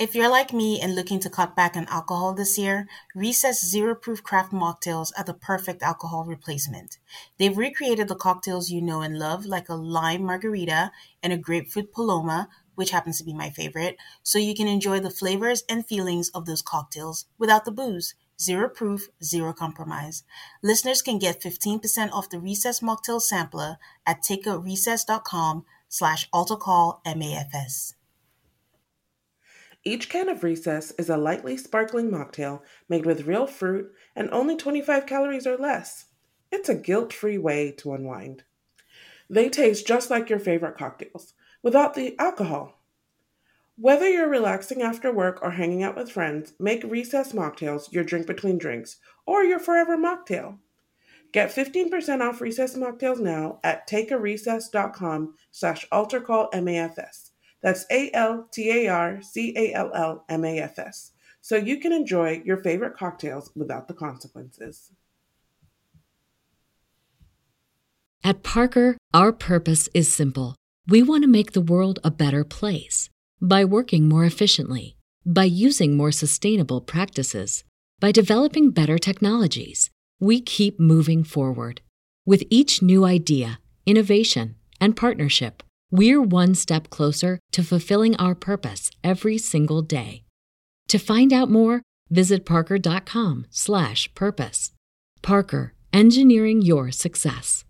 If you're like me and looking to cut back on alcohol this year, Recess Zero Proof Craft Mocktails are the perfect alcohol replacement. They've recreated the cocktails you know and love, like a lime margarita and a grapefruit paloma, which happens to be my favorite, so you can enjoy the flavors and feelings of those cocktails without the booze. Zero proof, zero compromise. Listeners can get 15% off the Recess Mocktail Sampler at takeoutrecess.com slash altarcallmafs. Each can of Recess is a lightly sparkling mocktail made with real fruit and only 25 calories or less. It's a guilt free way to unwind. They taste just like your favorite cocktails, without the alcohol. Whether you're relaxing after work or hanging out with friends, make Recess Mocktails your drink between drinks or your forever mocktail. Get 15% off Recess Mocktails now at takearecess.com slash altarcallmafs. That's A L T A R C A L L M A F S. So you can enjoy your favorite cocktails without the consequences. At Parker, our purpose is simple. We want to make the world a better place by working more efficiently, by using more sustainable practices, by developing better technologies. We keep moving forward. With each new idea, innovation, and partnership, we're one step closer to fulfilling our purpose every single day. To find out more, visit parker.com/purpose. Parker, engineering your success.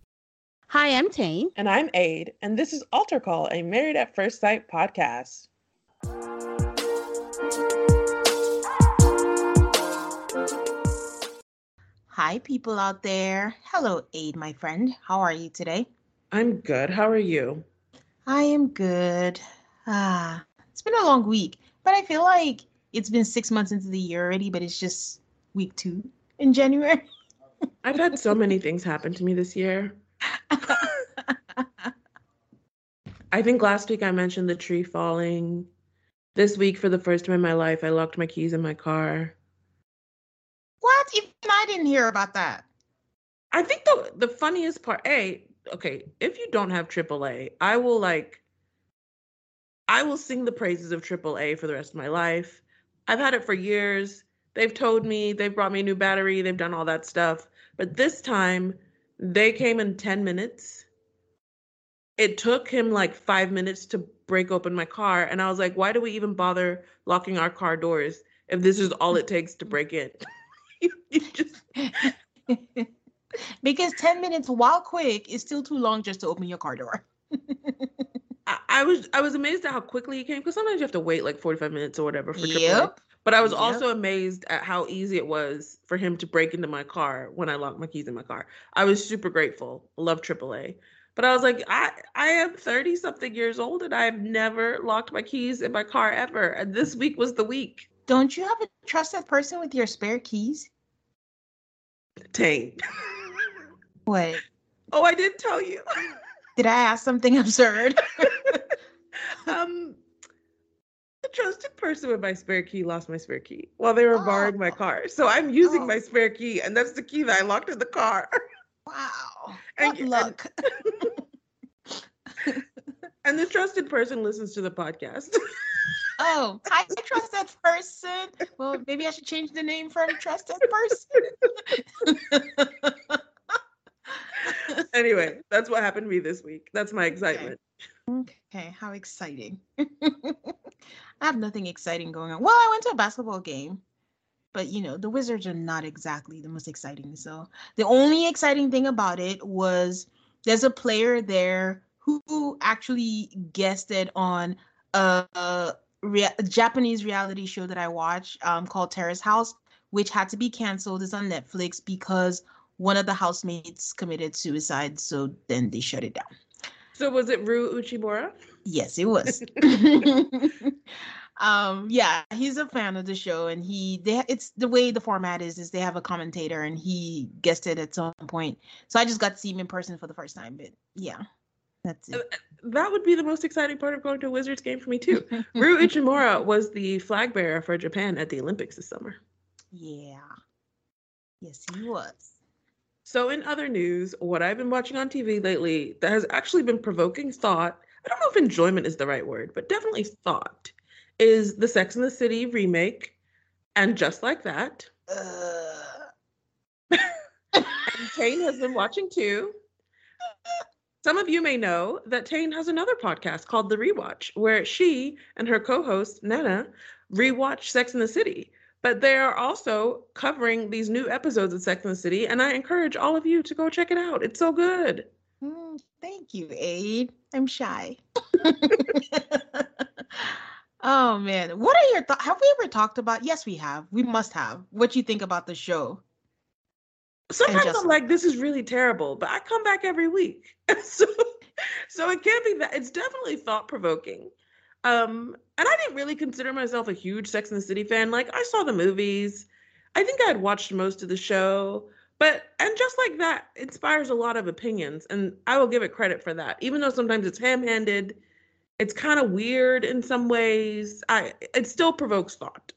Hi, I'm Tayne. And I'm Aid, and this is Altar Call, a Married at First Sight podcast. Hi, people out there. Hello, Aid, my friend. How are you today? I'm good. How are you? I am good. Ah, it's been a long week, but I feel like it's been six months into the year already, but it's just week two in January. I've had so many things happen to me this year. I think last week I mentioned the tree falling. This week, for the first time in my life, I locked my keys in my car. What? Even I didn't hear about that. I think the the funniest part, a okay, if you don't have AAA, I will like I will sing the praises of AAA for the rest of my life. I've had it for years. They've told me, they've brought me a new battery, they've done all that stuff. But this time, they came in 10 minutes. It took him like five minutes to break open my car. And I was like, why do we even bother locking our car doors if this is all it takes to break in? you, you just because 10 minutes while quick is still too long just to open your car door I, I, was i was amazed at how quickly he came because sometimes you have to wait like 45 minutes or whatever for yep. AAA. but i was yep. also amazed at how easy it was for him to break into my car when i locked my keys in my car i was super grateful love aaa but i was like i i am 30 something years old and i have never locked my keys in my car ever and this week was the week don't you have a trusted person with your spare keys Tayne. What? Oh, I didn't tell you. Did I ask something absurd? um, the trusted person with my spare key lost my spare key while they were oh. borrowing my car. So I'm using oh. my spare key, and that's the key that I locked in the car. Wow. and, what luck. And, and the trusted person listens to the podcast. Oh, I trust that person. Well, maybe I should change the name from trusted person. anyway, that's what happened to me this week. That's my excitement. Okay, okay. how exciting. I have nothing exciting going on. Well, I went to a basketball game, but you know, the Wizards are not exactly the most exciting. So the only exciting thing about it was there's a player there who actually guested on a rea- Japanese reality show that I watch um, called Terrace House, which had to be canceled. It's on Netflix because one of the housemates committed suicide. So then they shut it down. So was it Rui Hachimura? Yes, it was. um yeah he's a fan of the show and he they it's the way the format is is they have a commentator and he guessed it at some point so i just got to see him in person for the first time but yeah that's it. Uh, that would be the most exciting part of going to a Wizards game for me too. Rui Hachimura was the flag bearer for Japan at the Olympics this summer. Yeah. Yes, he was. So, in other news, what I've been watching on TV lately that has actually been provoking thought, I don't know if enjoyment is the right word, but definitely thought, is the Sex and the City remake, and just like that. Uh, Tayne has been watching too. Some of you may know that Tayne has another podcast called The Rewatch, where she and her co host, Nana, rewatch Sex and the City. But they are also covering these new episodes of Sex and the City, and I encourage all of you to go check it out. It's so good. mm, thank you, Aid. I'm shy. oh man, what are your thoughts? Have we ever talked about? Yes, we have. We must have. What you think about the show? Sometimes just- I'm like, this is really terrible, but I come back every week. so so it can't be that it's definitely thought provoking. Um, and I didn't really consider myself a huge Sex and the City fan. Like I saw the movies. I think I had watched most of the show, but and just like that inspires a lot of opinions, and I will give it credit for that. Even though sometimes it's ham-handed, it's kind of weird in some ways. I it still provokes thought.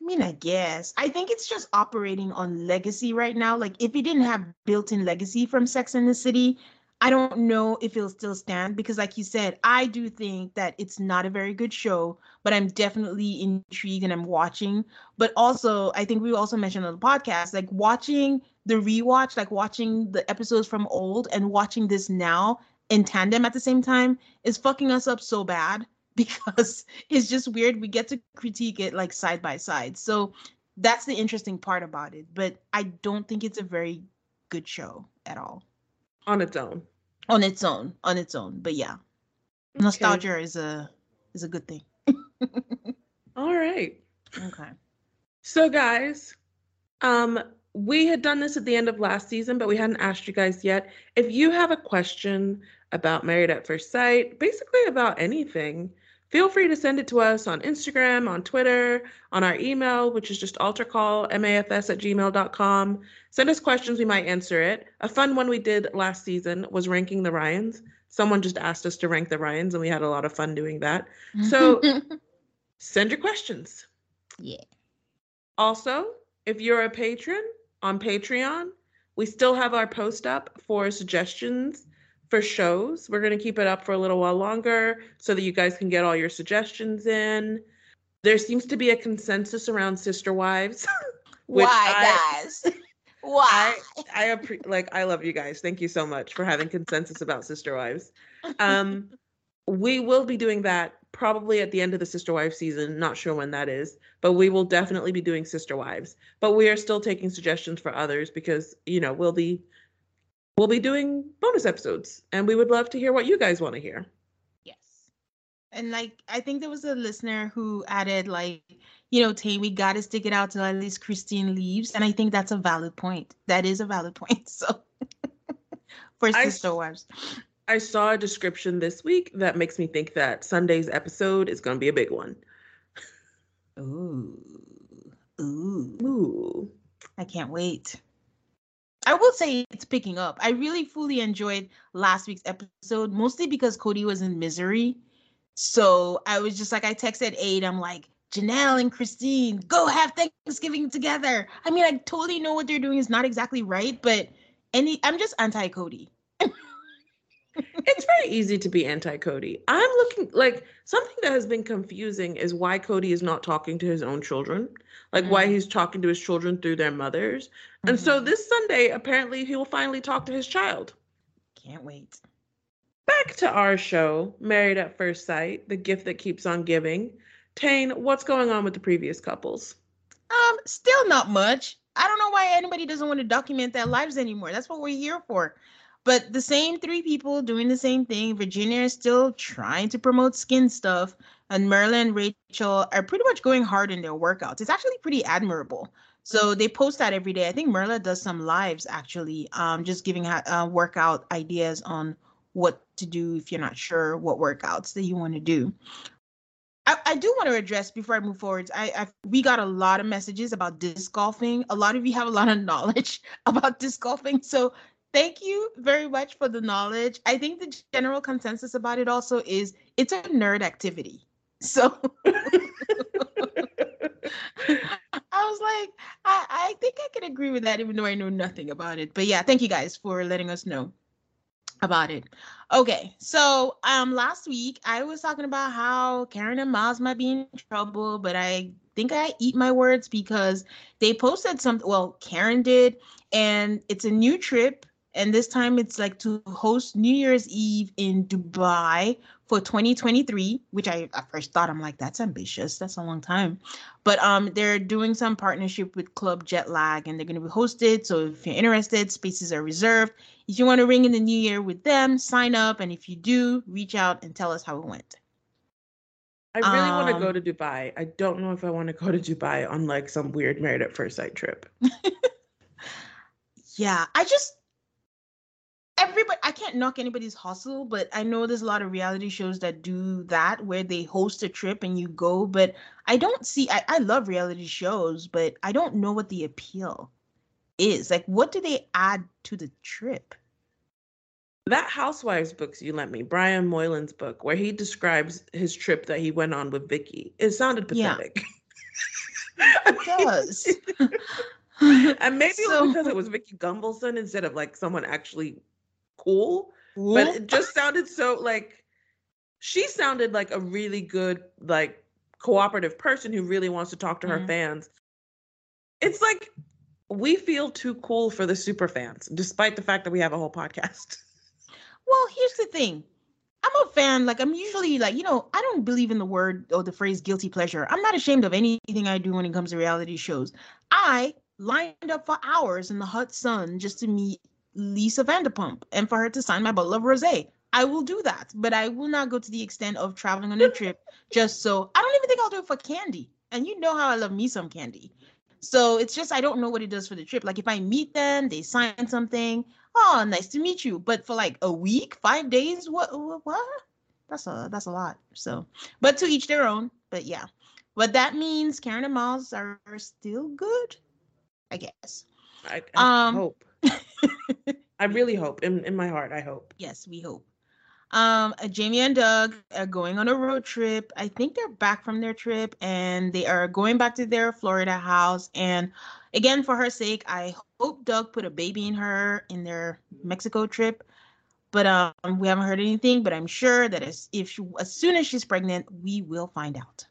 I mean, I guess. I think it's just operating on legacy right now. Like, if it didn't have built in legacy from Sex and the City, I don't know if it'll still stand because, like you said, I do think that it's not a very good show, but I'm definitely intrigued and I'm watching. But also, I think we also mentioned on the podcast, like watching the rewatch, like watching the episodes from old and watching this now in tandem at the same time is fucking us up so bad because it's just weird. We get to critique it like side by side. So that's the interesting part about it. But I don't think it's a very good show at all on its own. on its own. On its own. But yeah, nostalgia is a is a good thing. All right. Okay. So guys, um we had done this at the end of last season, but we hadn't asked you guys yet. If you have a question about Married at First Sight, basically about anything, feel free to send it to us on Instagram, on Twitter, on our email, which is just altarcall, mafs at gmail.com. Send us questions, we might answer it. A fun one we did last season was ranking the Ryans. Someone just asked us to rank the Ryans, and we had a lot of fun doing that. So send your questions. yeah. Also, if you're a patron on Patreon, we still have our post up for suggestions for shows. We're going to keep it up for a little while longer so that you guys can get all your suggestions in. There seems to be a consensus around Sister Wives. Why, I- guys? Why? I I appre- like I love you guys. Thank you so much for having consensus about Sister Wives. Um, we will be doing that probably at the end of the Sister Wives season. Not sure when that is, but we will definitely be doing Sister Wives. But we are still taking suggestions for others because you know we'll be we'll be doing bonus episodes, and we would love to hear what you guys want to hear. Yes. And like I think there was a listener who added like, you know, Tay, we gotta stick it out till at least Christine leaves. And I think that's a valid point. That is a valid point. So for I- Sister Wives. I saw a description this week that makes me think that Sunday's episode is going to be a big one. Ooh. Ooh. Ooh. I can't wait. I will say it's picking up. I really fully enjoyed last week's episode, mostly because Cody was in misery. So I was just like, I texted Aid, I'm like, Janelle and Christine, go have Thanksgiving together. I mean, I totally know what they're doing is not exactly right, but any I'm just anti Cody. it's very easy to be anti Cody. I'm looking like something that has been confusing is why Cody is not talking to his own children, like why Mhm. he's talking to his children through their mothers. And so Mhm. this Sunday, apparently, he will finally talk to his child. can't wait. Back to our show, Married at First Sight, the gift that keeps on giving. Tayne, what's going on with the previous couples? Um, still not much. I don't know why anybody doesn't want to document their lives anymore. That's what we're here for. But the same three people doing the same thing. Virginia is still trying to promote skin stuff, and Merlin and Rachel are pretty much going hard in their workouts. It's actually pretty admirable. So they post that every day. I think Myrla does some lives actually, um, just giving uh, workout ideas on what to do if you're not sure what workouts that you want to do. I, I do want to address before I move forward. I, I we got a lot of messages about disc golfing. A lot of you have a lot of knowledge about disc golfing, so thank you very much for the knowledge. I think the general consensus about it also is it's a nerd activity. So was like, I, I think I can agree with that, even though I know nothing about it. But yeah, thank you guys for letting us know. about it. Okay, so um last week I was talking about how Karen and Miles might be in trouble, but I think I eat my words because they posted something. Well, Karen did, and it's a new trip, and this time it's like to host New Year's Eve in Dubai for 2023, which I at first thought I'm like that's ambitious. That's a long time, but um they're doing some partnership with Club Jet Lag, and they're going to be hosted. So if you're interested, spaces are reserved. If you want to ring in the new year with them, sign up, and if you do, reach out and tell us how it went. I really want to go Um, to Dubai. I don't know if I want to go to Dubai on like some weird married at first sight trip. Yeah, I just everybody I can't knock anybody's hustle, but I know there's a lot of reality shows that do that where they host a trip and you go, but I don't see I, I love reality shows, but I don't know what the appeal is. Like what do they add to the trip? That Housewives books you lent me, Brian Moylan's book, where he describes his trip that he went on with Vicki. It sounded pathetic Yeah. It does. and maybe it was because it was Vicki Gunvalson instead of like someone actually cool. But it just sounded so like she sounded like a really good, like cooperative person who really wants to talk to her Mhm. fans. It's like we feel too cool for the super fans, despite the fact that we have a whole podcast. Well, here's the thing. I'm a fan. Like, I'm usually like, you know, I don't believe in the word or the phrase guilty pleasure. I'm not ashamed of anything I do when it comes to reality shows. I lined up for hours in the hot sun just to meet Lisa Vanderpump and for her to sign my bottle of rosé. I will do that, but I will not go to the extent of traveling on a trip just so. I don't even think I'll do it for candy. And you know how I love me some candy. So it's just I don't know what it does for the trip. Like if I meet them, they sign something. Oh, nice to meet you. But for like a week, five days, what? What? what? That's a that's a lot. So, but to each their own. But yeah, but that means Karen and Miles are still good, I guess. I, I Um, hope. I really hope. In in my heart, I hope. Yes, we hope. Um, uh, Jamie and Doug are going on a road trip. I think they're back from their trip and they are going back to their Florida house. And again, for her sake, I hope Doug put a baby in her in their Mexico trip. But um, we haven't heard anything. But I'm sure that as if she, as soon as she's pregnant, we will find out.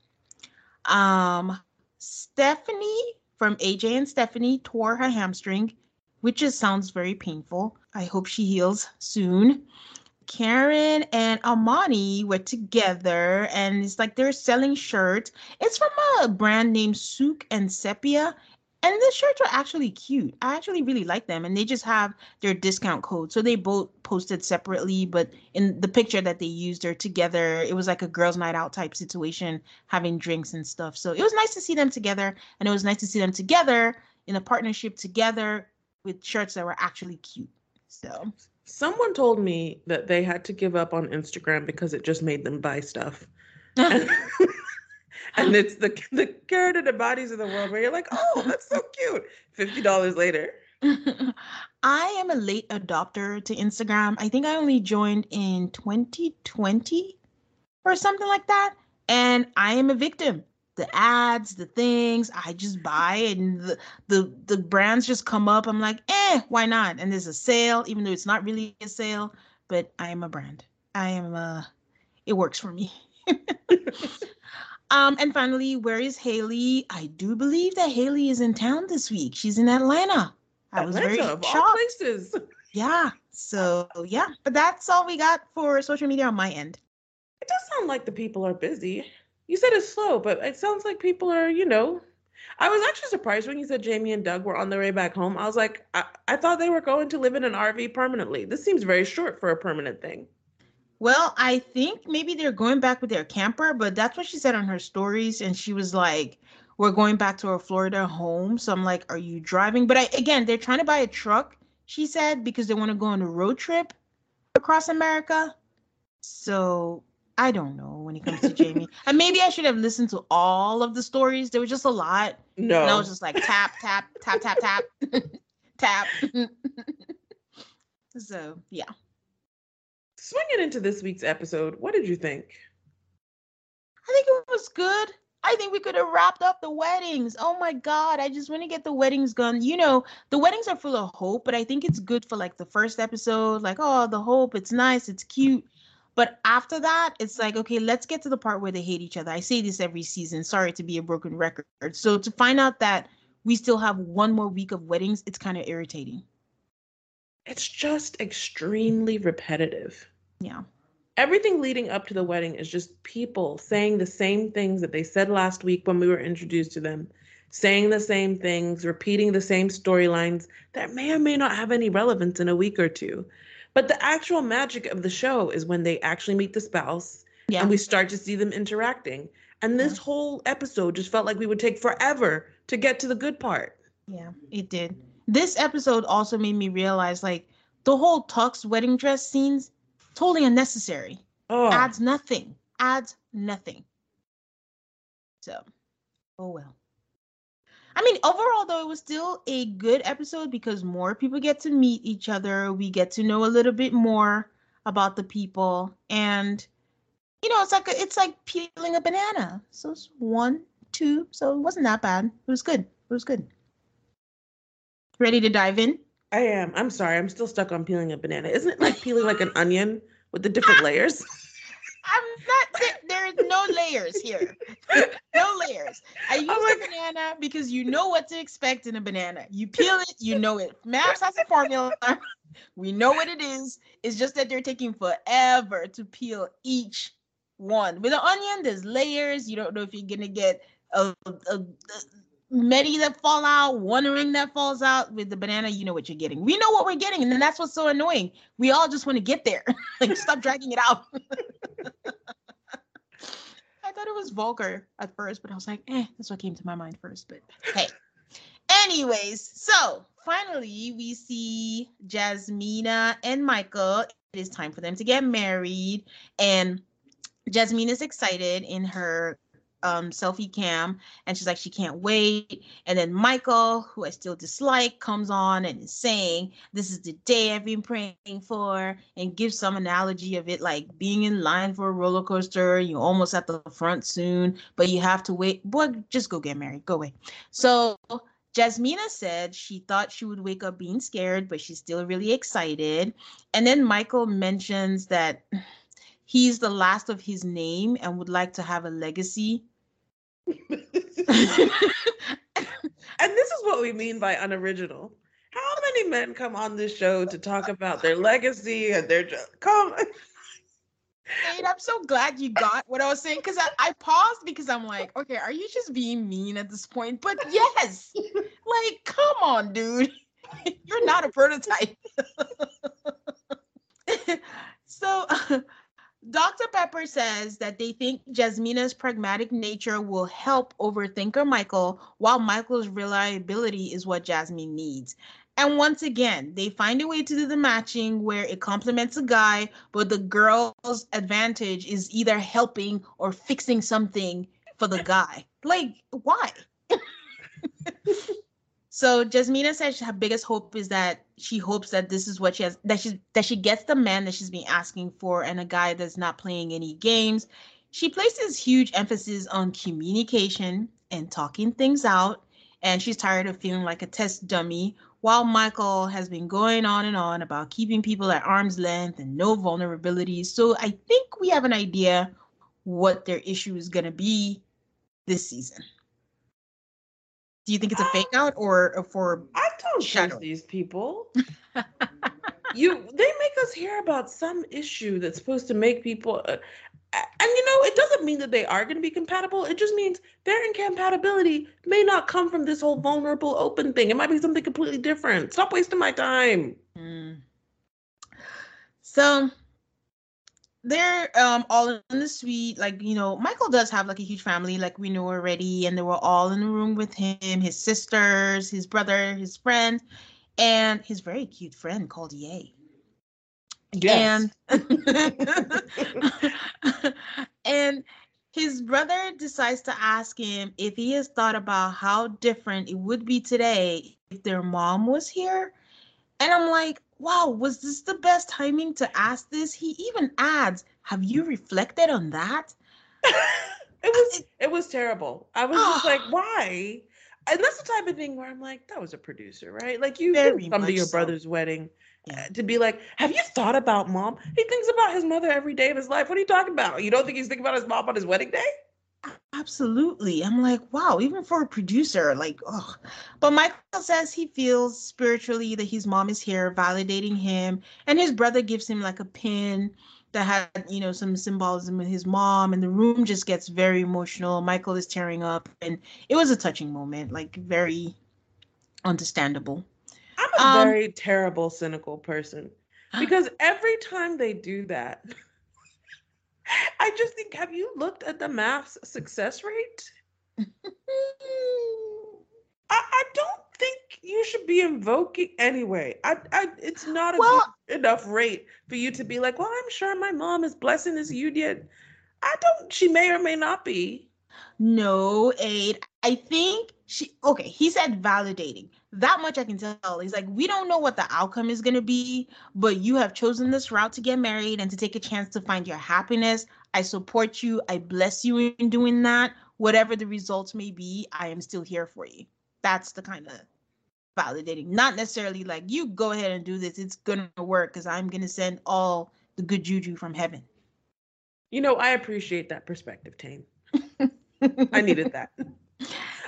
Um, Stephanie from AJ and Stephanie tore her hamstring, which just sounds very painful. I hope she heals soon. Karen and Amani were together, and it's like they're selling shirts. It's from a brand named Souk and Sepia, and the shirts are actually cute. I actually really like them, and they just have their discount code. So they both posted separately, but in the picture that they used, they're together. It was like a girls' night out type situation, having drinks and stuff. So it was nice to see them together, and it was nice to see them together in a partnership together with shirts that were actually cute. So Someone told me that they had to give up on Instagram because it just made them buy stuff. and it's the the the bodies of the world where you're like, oh, that's so cute. Fifty dollars later. I am a late adopter to Instagram. I think I only joined in 2020 or something like that. And I am a victim. The ads, the things, I just buy and the, the the brands just come up. I'm like, eh, why not? And there's a sale, even though it's not really a sale, but I am a brand. I am a it works for me. um, and finally, where is Haley? I do believe that Haley is in town this week. She's in Atlanta. I was very Atlanta, of all places. Yeah. So yeah, but that's all we got for social media on my end. It does sound like the people are busy. You said it's slow, but it sounds like people are, you know. I was actually surprised when you said Jamie and Doug were on their way back home. I was like, I, I thought they were going to live in an RV permanently. This seems very short for a permanent thing. Well, I think maybe they're going back with their camper, but that's what she said on her stories. And she was like, We're going back to our Florida home. So I'm like, Are you driving? But I, again, they're trying to buy a truck, she said, because they want to go on a road trip across America. So I don't know when it comes to Jamie. And maybe I should have listened to all of the stories. There was just a lot. No. And I was just like, tap, tap, tap, tap, tap, tap. so yeah. Swinging into this week's episode, what did you think? I think it was good. I think we could have wrapped up the weddings. Oh my god, I just want to get the weddings gone. You know, the weddings are full of hope, but I think it's good for like the first episode, like oh, the hope, it's nice, it's cute. But after that, it's like, okay, let's get to the part where they hate each other. I say this every season. Sorry to be a broken record. So to find out that we still have one more week of weddings, it's kind of irritating. It's just extremely repetitive. Yeah everything leading up to the wedding is just people saying the same things that they said last week when we were introduced to them, saying the same things, repeating the same storylines that may or may not have any relevance in a week or two. But the actual magic of the show is when they actually meet the spouse yeah. and we start to see them interacting. And this yeah. whole episode just felt like we would take forever to get to the good part. Yeah, it did. This episode also made me realize like the whole tux wedding dress scenes totally unnecessary. Oh. Adds nothing. Adds nothing. So, oh well. I mean, overall, though, it was still a good episode because more people get to meet each other. We get to know a little bit more about the people, and you know, it's like a, it's like peeling a banana. So it's one, two. So it wasn't that bad. It was good. It was good. Ready to dive in? I am. I'm sorry. I'm still stuck on peeling a banana. Isn't it like peeling like an onion with the different layers? I'm not. There's no layers here. no layers. I use oh a banana because you know what to expect in a banana. You peel it, you know it. MAFS has a formula. We know what it is. It's just that they're taking forever to peel each one. With an onion, there's layers. You don't know if you're gonna get a, a, a many that fall out, one ring that falls out. With the banana, you know what you're getting. We know what we're getting, and then that's what's so annoying. We all just want to get there. like, stop dragging it out. I thought it was vulgar at first, but I was like, eh, that's what came to my mind first. But hey. Anyways, so finally we see Jasmina and Michael. It is time for them to get married. And Jasmine is excited in her um, selfie cam and she's like she can't wait. And then michael who i still dislike comes on and is saying this is the day i've been praying for and gives some analogy of it like being in line for a roller coaster you're almost at the front soon but you have to wait. Boy just go get married. Go away. So Jasmina said she thought she would wake up being scared, but she's still really excited. And then Michael mentions that he's the last of his name and would like to have a legacy and this is what we mean by unoriginal. How many men come on this show to talk about their legacy and their come? And I'm so glad you got what I was saying because I, I paused because I'm like, okay, are you just being mean at this point? But yes, like, come on, dude. You're not a prototype. so Dr. Pepper says that they think Jasmina's pragmatic nature will help overthinker Michael, while Michael's reliability is what Jasmine needs. And once again, they find a way to do the matching where it complements a guy, but the girl's advantage is either helping or fixing something for the guy. Like, why? So Jasmina says her biggest hope is that she hopes that this is what she has that she that she gets the man that she's been asking for and a guy that's not playing any games. She places huge emphasis on communication and talking things out, and she's tired of feeling like a test dummy. While Michael has been going on and on about keeping people at arm's length and no vulnerabilities. So I think we have an idea what their issue is going to be this season. Do you think it's a fake out or for I don't trust these people. you they make us hear about some issue that's supposed to make people uh, and you know it doesn't mean that they are going to be compatible. It just means their incompatibility may not come from this whole vulnerable open thing. It might be something completely different. Stop wasting my time. Mm. so they're um all in the suite like you know michael does have like a huge family like we know already and they were all in the room with him his sisters his brother his friend and his very cute friend called Ye. Yes. And and his brother decides to ask him if he has thought about how different it would be today if their mom was here. And I'm like, wow, was this the best timing to ask this? He even adds, have you reflected on that? It was it was terrible. I was just like, why? And that's the type of thing where I'm like, that was a producer, right? Like you Very come to your so. brother's wedding Yeah. uh, to be like, have you thought about mom? He thinks about his mother every day of his life. What are you talking about? You don't think he's thinking about his mom on his wedding day? Absolutely. I'm like, wow, even for a producer, like, oh. But Michael says he feels spiritually that his mom is here validating him. And his brother gives him like a pin that had, you know, some symbolism with his mom. And the room just gets very emotional. Michael is tearing up. And it was a touching moment, like, very understandable. I'm a Um, very terrible, cynical person because every time they do that, I just think, have you looked at the math's success rate? I, I don't think you should be invoking anyway. I, I it's not a Well- good enough rate for you to be like, well, I'm sure my mom is blessing this union. I don't. She may or may not be. No, Aid. I think she okay, he said validating. That much I can tell. He's like, we don't know what the outcome is gonna be, but you have chosen this route to get married and to take a chance to find your happiness. I support you. I bless you in doing that. Whatever the results may be, I am still here for you. That's the kind of validating. Not necessarily like you go ahead and do this. It's gonna work because I'm gonna send all the good juju from heaven. You know, I appreciate that perspective, Tayne. I needed that.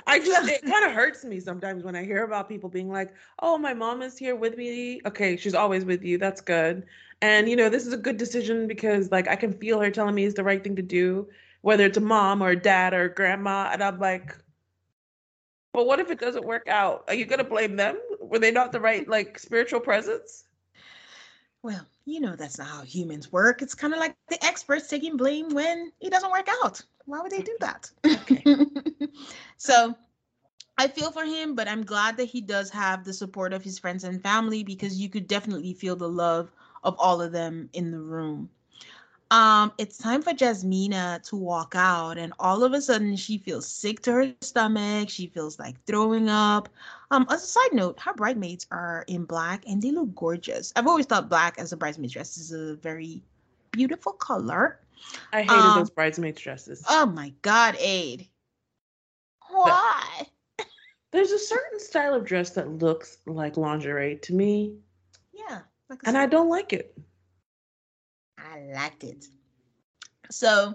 I just it kind of hurts me sometimes when I hear about people being like, "Oh, my mom is here with me." Okay, she's always with you. That's good. And you know, this is a good decision because like I can feel her telling me it's the right thing to do, whether it's a mom or a dad or a grandma, and I'm like, "But what if it doesn't work out? Are you going to blame them? Were they not the right like spiritual presence?" Well, you know that's not how humans work. It's kind of like the experts taking blame when it doesn't work out. Why would they do that? Okay. so I feel for him, but I'm glad that he does have the support of his friends and family because you could definitely feel the love of all of them in the room. Um, it's time for Jasmina to walk out, and all of a sudden she feels sick to her stomach. She feels like throwing up. Um, as a side note, her bridesmaids are in black and they look gorgeous. I've always thought black as a bridesmaid dress is a very beautiful color. I hated Um, those bridesmaids dresses. Oh my god, Aid. Why? There's a certain style of dress that looks like lingerie to me, Yeah. Like and I don't like it. I liked it. So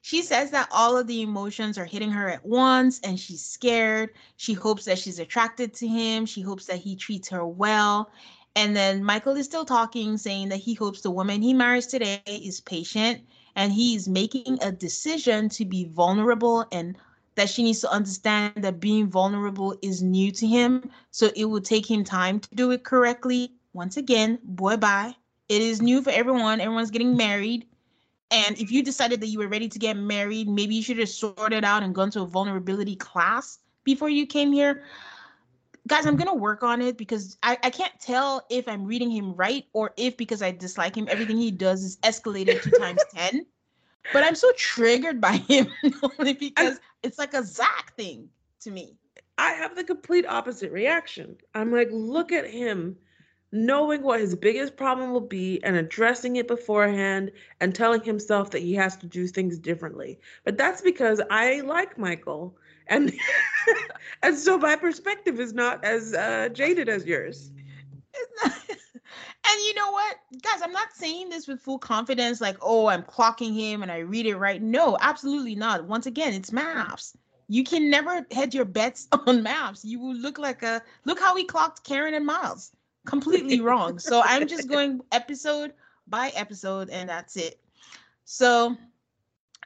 she says that all of the emotions are hitting her at once and she's scared. She hopes that she's attracted to him. She hopes that he treats her well. And then Michael is still talking, saying that he hopes the woman he marries today is patient and he's making a decision to be vulnerable and that she needs to understand that being vulnerable is new to him. So it will take him time to do it correctly. Once again, boy, bye. It is new for everyone. Everyone's getting married. And if you decided that you were ready to get married, maybe you should have sorted out and gone to a vulnerability class before you came here. Guys, I'm going to work on it because I, I can't tell if I'm reading him right or if because I dislike him, everything he does is escalated to times 10. But I'm so triggered by him only because it's like a Zach thing to me. I have the complete opposite reaction. I'm like, look at him knowing what his biggest problem will be and addressing it beforehand and telling himself that he has to do things differently. But that's because I like Michael. And and so my perspective is not as uh, jaded as yours. and you know what, guys, I'm not saying this with full confidence, like, oh, I'm clocking him and I read it right. No, absolutely not. Once again, it's MAFS. You can never head your bets on MAFS. You will look like a look how he clocked Karen and Miles. Completely wrong. So I'm just going episode by episode, and that's it. So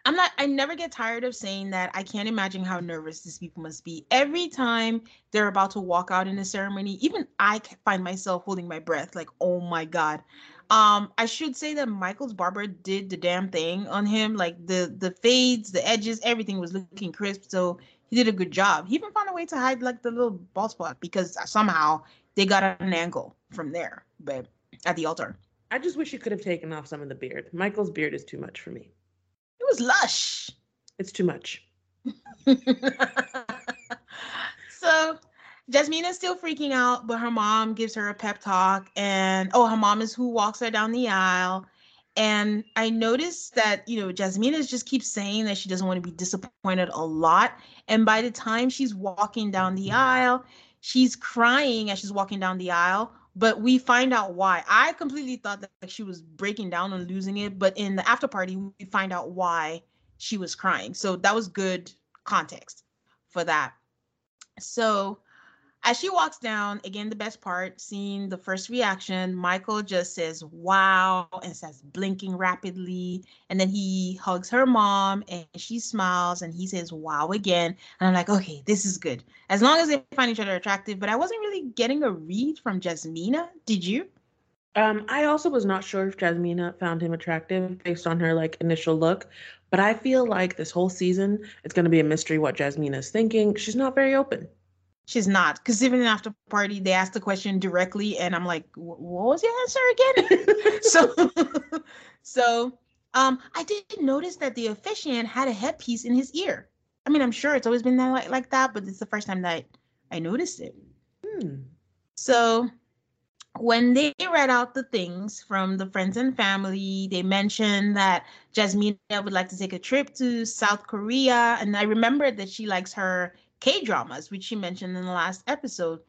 I'm not, I never get tired of saying that. I can't imagine how nervous these people must be. Every time they're about to walk out in a ceremony, even I find myself holding my breath, like, oh my God. Um, I should say that Michael's barber did the damn thing on him. Like the the fades, the edges, everything was looking crisp. So he did a good job. He even found a way to hide like the little bald spot because somehow they got an angle from there, but at the altar. I just wish you could have taken off some of the beard. Michael's beard is too much for me. Was lush. It's too much. so Jasmine is still freaking out, but her mom gives her a pep talk. And oh, her mom is who walks her down the aisle. And I noticed that, you know, Jasmina just keeps saying that she doesn't want to be disappointed a lot. And by the time she's walking down the aisle, she's crying as she's walking down the aisle. But we find out why. I completely thought that like, she was breaking down and losing it. But in the after party, we find out why she was crying. So that was good context for that. So as she walks down, again, the best part, seeing the first reaction, Michael just says, wow, and says, blinking rapidly. And then he hugs her mom and she smiles and he says, wow, again. And I'm like, okay, this is good. As long as they find each other attractive. But I wasn't really getting a read from Jasmina. Did you? Um, I also was not sure if Jasmina found him attractive based on her like initial look, but I feel like this whole season it's going to be a mystery what Jasmina is thinking. She's not very open. She's not, because even after party, they asked the question directly, and I'm like, "What was your answer again?" so, so, um, I did notice that the officiant had a headpiece in his ear. I mean, I'm sure it's always been that like, like that, but it's the first time that I noticed it. Hmm. So, when they read out the things from the friends and family, they mentioned that Jasmina would like to take a trip to South Korea, and I remembered that she likes her K dramas, which she mentioned in the last episode.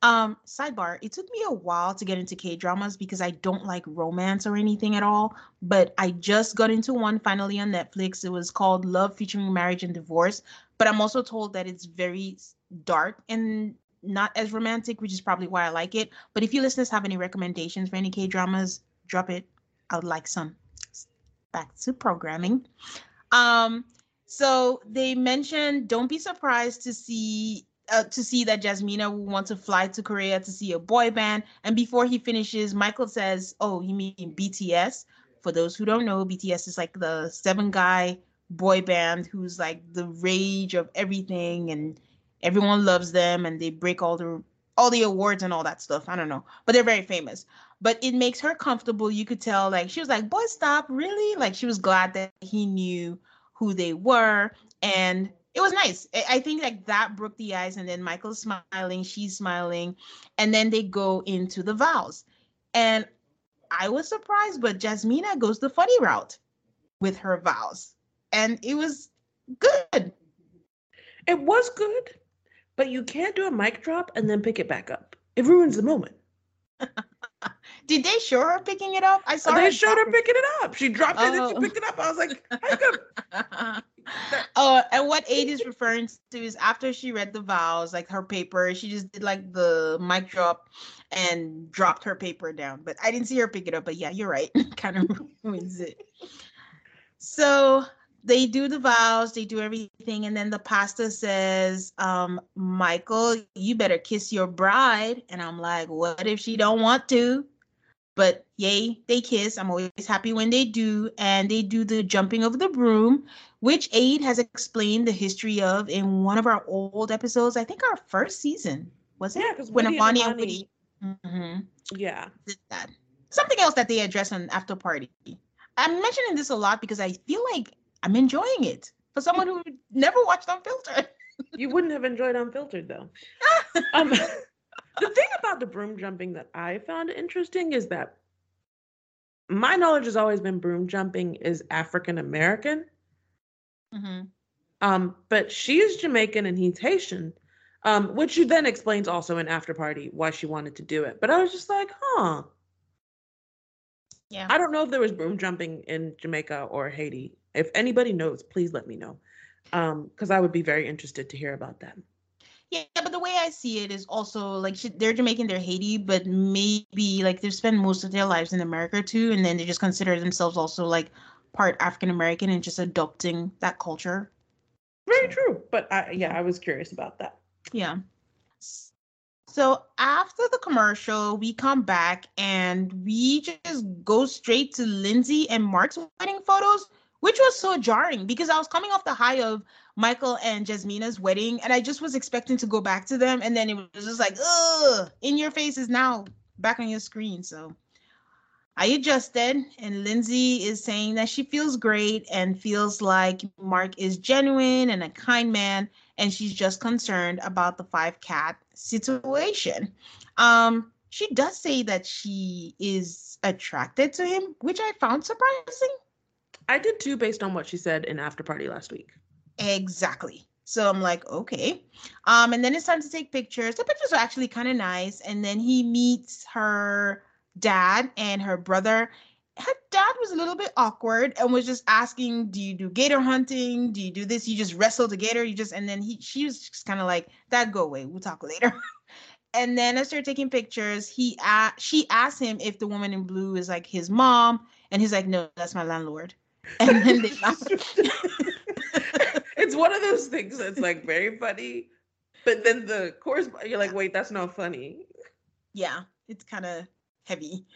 Um, sidebar, it took me a while to get into K dramas because I don't like romance or anything at all. But I just got into one finally on Netflix. It was called Love Featuring Marriage and Divorce. But I'm also told that it's very dark and not as romantic, which is probably why I like it. But if you listeners have any recommendations for any K dramas, drop it. I would like some. Back to programming. Um, so they mentioned don't be surprised to see uh, to see that Jasmina will want to fly to Korea to see a boy band. And before he finishes, Michael says, "Oh, you mean BTS?" For those who don't know, BTS is like the seven guy boy band who's like the rage of everything, and everyone loves them, and they break all the all the awards and all that stuff. I don't know, but they're very famous. But it makes her comfortable. You could tell, like she was like, "Boy, stop!" Really, like she was glad that he knew who they were and it was nice. I think like that broke the ice and then michael's smiling she's smiling and then they go into the vows. And i was surprised but jasmina goes the funny route with her vows and it was good. It was good but you can't do a mic drop and then pick it back up. It ruins the moment Did they show her picking it up? I saw. They her showed her picking it up. She dropped oh. it and she oh. picked it up. I was like, oh, and what Aid is referring to is after she read the vows, like her paper, she just did like the mic drop and dropped her paper down. But I didn't see her pick it up. But yeah, you're right. kind of ruins it. So they do the vows, they do everything, and then the pastor says, um, Michael, you better kiss your bride. And I'm like, what if she don't want to? But yay, they kiss. I'm always happy when they do. And they do the jumping of the broom, which Aid has explained the history of in one of our old episodes. I think our first season, was it? Yeah, because when Amani and Woody. Mm-hmm, yeah. Did that. Something else that they address on After Party. I'm mentioning this a lot because I feel like I'm enjoying it for someone who never watched Unfiltered. you wouldn't have enjoyed Unfiltered though. um, the thing about the broom jumping that I found interesting is that my knowledge has always been broom jumping is African American. Mm-hmm. Um, but she is Jamaican and he's Haitian, um, which she then explains also in After Party why she wanted to do it. But I was just like, huh. Yeah. I don't know if there was broom jumping in Jamaica or Haiti. If anybody knows, please let me know. Um, because I would be very interested to hear about that. Yeah, but the way I see it is also like they're Jamaican, they're Haiti, but maybe like they've spent most of their lives in America too, and then they just consider themselves also like part African American and just adopting that culture. Very true, but I, yeah, I was curious about that. Yeah. So after the commercial, we come back and we just go straight to Lindsay and Mark's wedding photos, which was so jarring because I was coming off the high of Michael and Jasmina's wedding, and I just was expecting to go back to them, and then it was just like, ugh, in your face is now back on your screen. So I adjusted, and Lindsay is saying that she feels great and feels like Mark is genuine and a kind man, and she's just concerned about the five cat situation. Um, she does say that she is attracted to him, which I found surprising. I did too, based on what she said in After Party last week. Exactly. So I'm like, okay. Um, and then it's time to take pictures. The pictures are actually kind of nice. And then he meets her dad and her brother. Her dad was a little bit awkward and was just asking, "Do you do gator hunting? Do you do this? You just wrestle the gator? You just?" And then he, she was just kind of like, "Dad, go away. We'll talk later." and then I started taking pictures. He, uh, she asked him if the woman in blue is like his mom, and he's like, "No, that's my landlord." And then they it's one of those things that's like very funny, but then the course you're like, wait, that's not funny. Yeah, it's kind of heavy.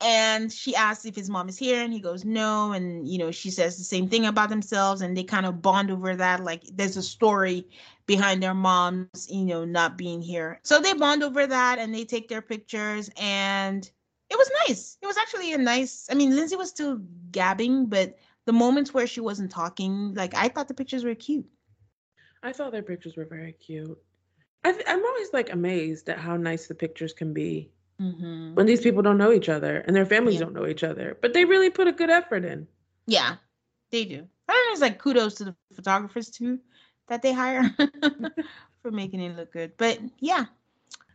And she asks if his mom is here, and he goes no. And you know, she says the same thing about themselves, and they kind of bond over that. Like there's a story behind their moms, you know, not being here. So they bond over that, and they take their pictures, and it was nice. It was actually a nice. I mean, Lindsay was still gabbing, but the moments where she wasn't talking, like I thought the pictures were cute. I thought their pictures were very cute. I am always like amazed at how nice the pictures can be mm-hmm. when these people don't know each other and their families yeah. don't know each other, but they really put a good effort in. Yeah, they do. I don't know. It's like kudos to the photographers too that they hire for making it look good. But yeah,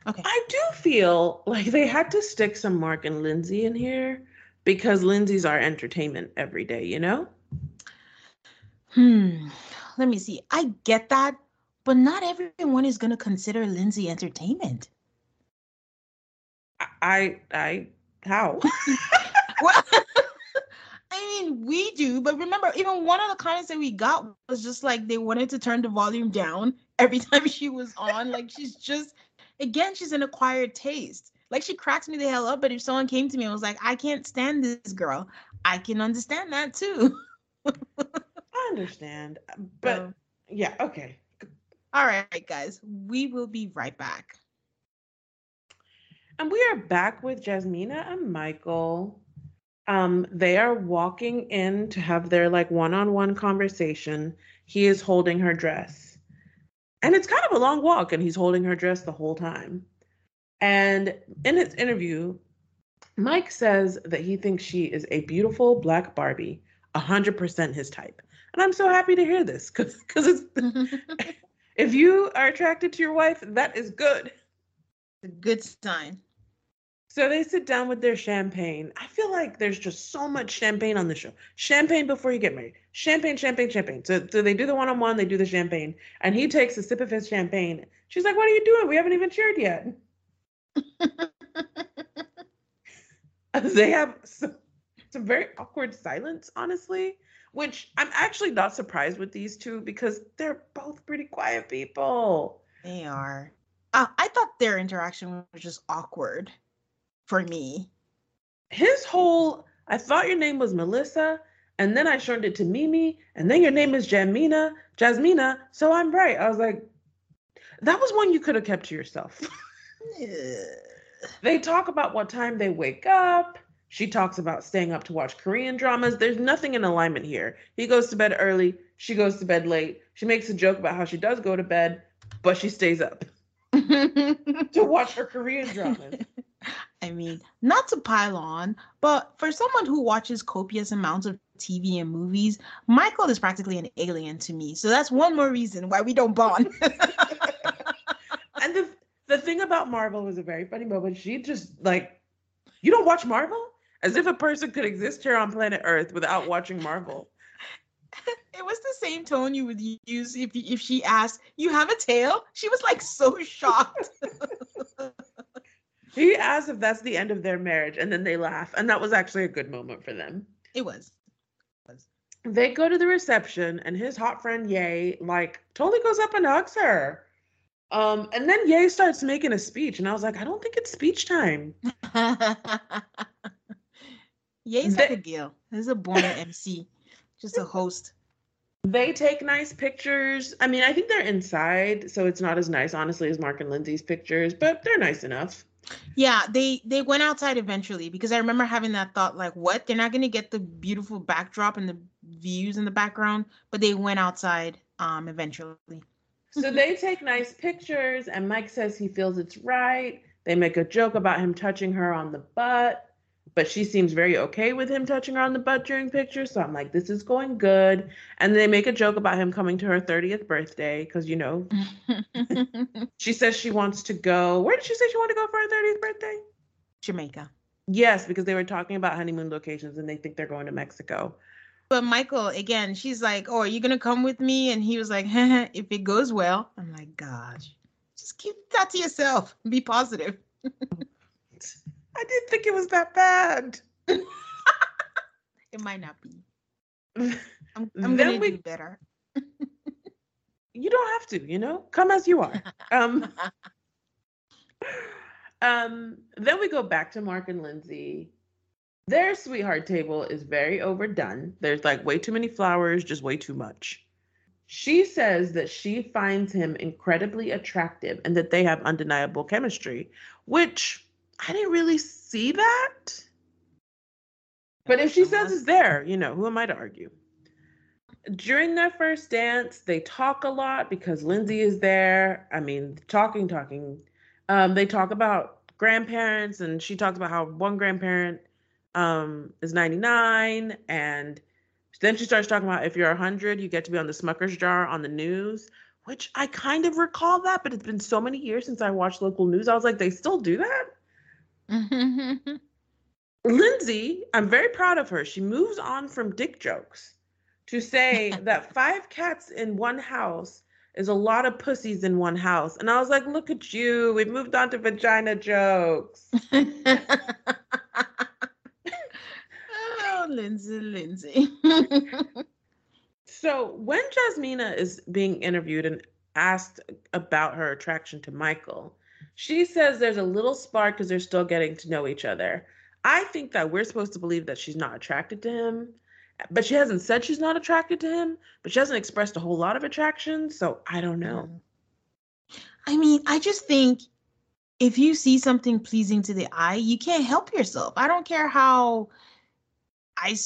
Okay. I do feel like they had to stick some Mark and Lindsay in here because Lindsay's our entertainment every day, you know? Hmm. Let me see. I get that, but not everyone is going to consider Lindsay entertainment. I, I, how? well, I mean, we do, but remember, even one of the comments that we got was just like they wanted to turn the volume down every time she was on. like she's just again, she's an acquired taste. Like she cracks me the hell up. But if someone came to me and was like, I can't stand this girl, I can understand that too. I understand. Uh, but so, yeah, okay. All right, guys. We will be right back. And we are back with Jasmina and Michael. Um, they are walking in to have their like one-on-one conversation. He is holding her dress and it's kind of a long walk, and he's holding her dress the whole time. And in his interview, Mike says that he thinks she is a beautiful black Barbie, 100% his type. And I'm so happy to hear this because it's if you are attracted to your wife, that is good. It's a good sign. So they sit down with their champagne. I feel like there's just so much champagne on the show. Champagne before you get married. Champagne, champagne, champagne. So, so they do the one on one, they do the champagne, and he takes a sip of his champagne. She's like, What are you doing? We haven't even shared yet. they have some, some very awkward silence, honestly, which I'm actually not surprised with these two because they're both pretty quiet people. They are. Uh, I thought their interaction was just awkward for me. His whole I thought your name was Melissa, and then I shortened it to Mimi, and then your name is Jamina, Jasmina, so I'm right. I was like, that was one you could have kept to yourself. they talk about what time they wake up. She talks about staying up to watch Korean dramas. There's nothing in alignment here. He goes to bed early. She goes to bed late. She makes a joke about how she does go to bed, but she stays up to watch her Korean dramas. I mean, not to pile on, but for someone who watches copious amounts of TV and movies, Michael is practically an alien to me. So that's one more reason why we don't bond. and the the thing about Marvel was a very funny moment. She just like, you don't watch Marvel? As if a person could exist here on planet Earth without watching Marvel. It was the same tone you would use if if she asked, "You have a tail?" She was like so shocked. He asks if that's the end of their marriage, and then they laugh. And that was actually a good moment for them. It was. They go to the reception, and his hot friend Ye, like, totally goes up and hugs her. Um, and then Ye starts making a speech, and I was like, I don't think it's speech time. Ye's they, like a Gil. He's a born MC, just a host. They take nice pictures. I mean, I think they're inside, so it's not as nice, honestly, as Mark and Lindsay's pictures, but they're nice enough. Yeah, they they went outside eventually because I remember having that thought like, what? They're not going to get the beautiful backdrop and the views in the background, but they went outside um eventually. so they take nice pictures and Mike says he feels it's right. They make a joke about him touching her on the butt, but she seems very okay with him touching her on the butt during pictures. So I'm like, this is going good. And they make a joke about him coming to her 30th birthday because, you know, she says she wants to go. Where did she say she wanted to go for her 30th birthday? Jamaica. Yes, because they were talking about honeymoon locations and they think they're going to Mexico. But Michael, again, she's like, "Oh, are you gonna come with me?" And he was like, "If it goes well." I'm like, "Gosh, just keep that to yourself. Be positive." I didn't think it was that bad. it might not be. I'm, I'm gonna we, do better. you don't have to, you know. Come as you are. Um, um, then we go back to Mark and Lindsay. Their sweetheart table is very overdone. There's like way too many flowers, just way too much. She says that she finds him incredibly attractive and that they have undeniable chemistry, which I didn't really see that. But if she says it's there, you know, who am I to argue? During their first dance, they talk a lot because Lindsay is there. I mean, talking, talking. Um, they talk about grandparents, and she talks about how one grandparent um, is 99. And then she starts talking about if you're 100, you get to be on the Smucker's jar on the news, which I kind of recall that, but it's been so many years since I watched local news. I was like, they still do that? Lindsay, I'm very proud of her. She moves on from dick jokes to say that five cats in one house is a lot of pussies in one house. And I was like, look at you. We've moved on to vagina jokes. oh, Lindsay, Lindsay. so when Jasmina is being interviewed and asked about her attraction to Michael, she says there's a little spark because they're still getting to know each other. I think that we're supposed to believe that she's not attracted to him, but she hasn't said she's not attracted to him, but she hasn't expressed a whole lot of attraction. So I don't know. Mm. I mean, I just think if you see something pleasing to the eye, you can't help yourself. I don't care how I,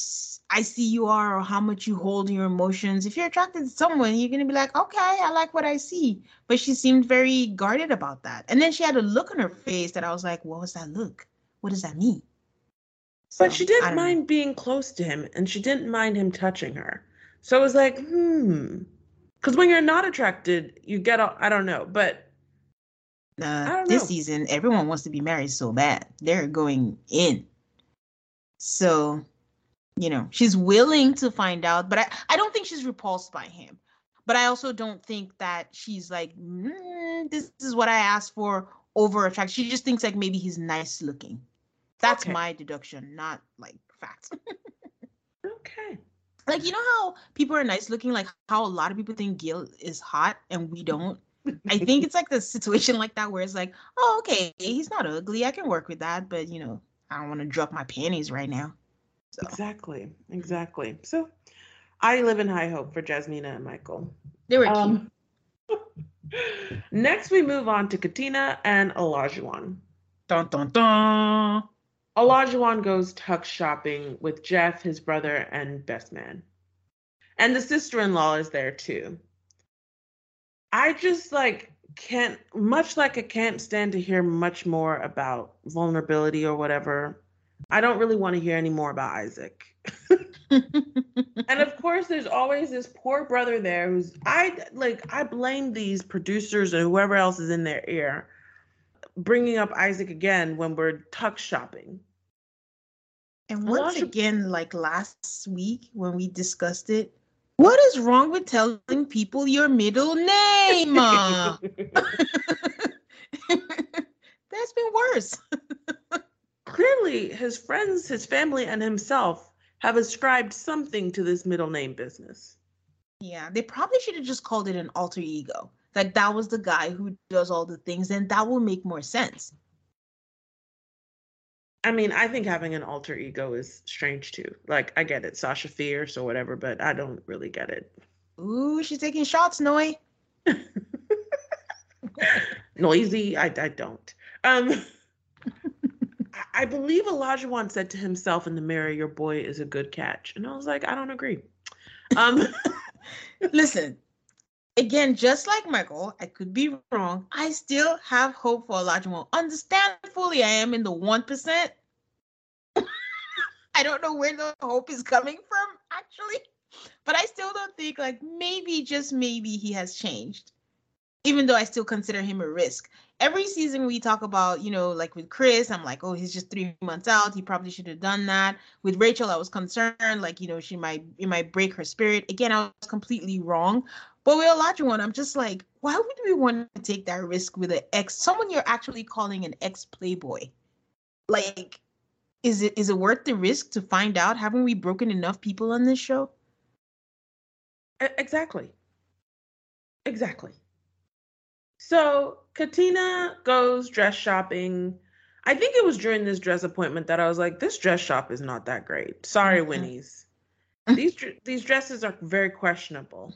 I see you are or how much you hold your emotions. If you're attracted to someone, you're going to be like, okay, I like what I see. But she seemed very guarded about that. And then she had a look on her face that I was like, what was that look? What does that mean? So, but she didn't mind know. being close to him and she didn't mind him touching her. So it was like, hmm. Because when you're not attracted, you get, all, I don't know. But uh, this know. season, everyone wants to be married so bad. They're going in. So you know she's willing to find out but i i don't think she's repulsed by him. But i also don't think that she's like mm, this, is what i asked for over attract she just thinks like maybe he's nice looking. That's okay. my deduction not like facts. Okay. Like you know how people are nice looking like how a lot of people think gil is hot and we don't? I think it's like the situation like that where it's like oh okay he's not ugly i can work with that but you know i don't want to drop my panties right now so. Exactly, exactly. So I live in high hope for Jasmina and Michael. They were um, Next, we move on to Katina and Olajuwon. Dun dun dun. Olajuwon goes tuck shopping with Jeff, his brother, and best man. And the sister-in-law is there too. I just like can't much like I can't stand to hear much more about vulnerability or whatever. I don't really want to hear any more about Isaac. and of course, there's always this poor brother there who's I like. I blame these producers and whoever else is in their ear, bringing up Isaac again when we're tuck shopping. And once again, like last week when we discussed it, what is wrong with telling people your middle name? That's been worse clearly his friends, his family, and himself have ascribed something to this middle name business. Yeah, they probably should have just called it an alter ego. Like that was the guy who does all the things, and that will make more sense. I mean, I think having an alter ego is strange too. Like, I get it, Sasha Fierce or whatever, but I don't really get it. Ooh, she's taking shots, Noi. Noisy, I, I don't. Um, I believe Elijah Olajuwon said to himself in the mirror, "Your boy is a good catch," and I was like, I don't agree. Um, listen, again, just like Michael, I could be wrong. I still have hope for Olajuwon. Understand fully, I am in the one percent. I don't know where the hope is coming from, actually, but I still don't think like maybe just maybe he has changed, even though I still consider him a risk. Every season we talk about, you know, like with Chris, I'm like, oh, he's just three months out. He probably should have done that. With Rachel, I was concerned, like, you know, she might it might break her spirit. Again, I was completely wrong. But with Olajuwon, I'm just like, why would we want to take that risk with an ex, someone you're actually calling an ex playboy? Like, is it is it worth the risk to find out? Haven't we broken enough people on this show? Exactly. Exactly. So Katina goes dress shopping. I think it was during this dress appointment that I was like, this dress shop is not that great. Sorry, mm-hmm. Winnie's. these these dresses are very questionable.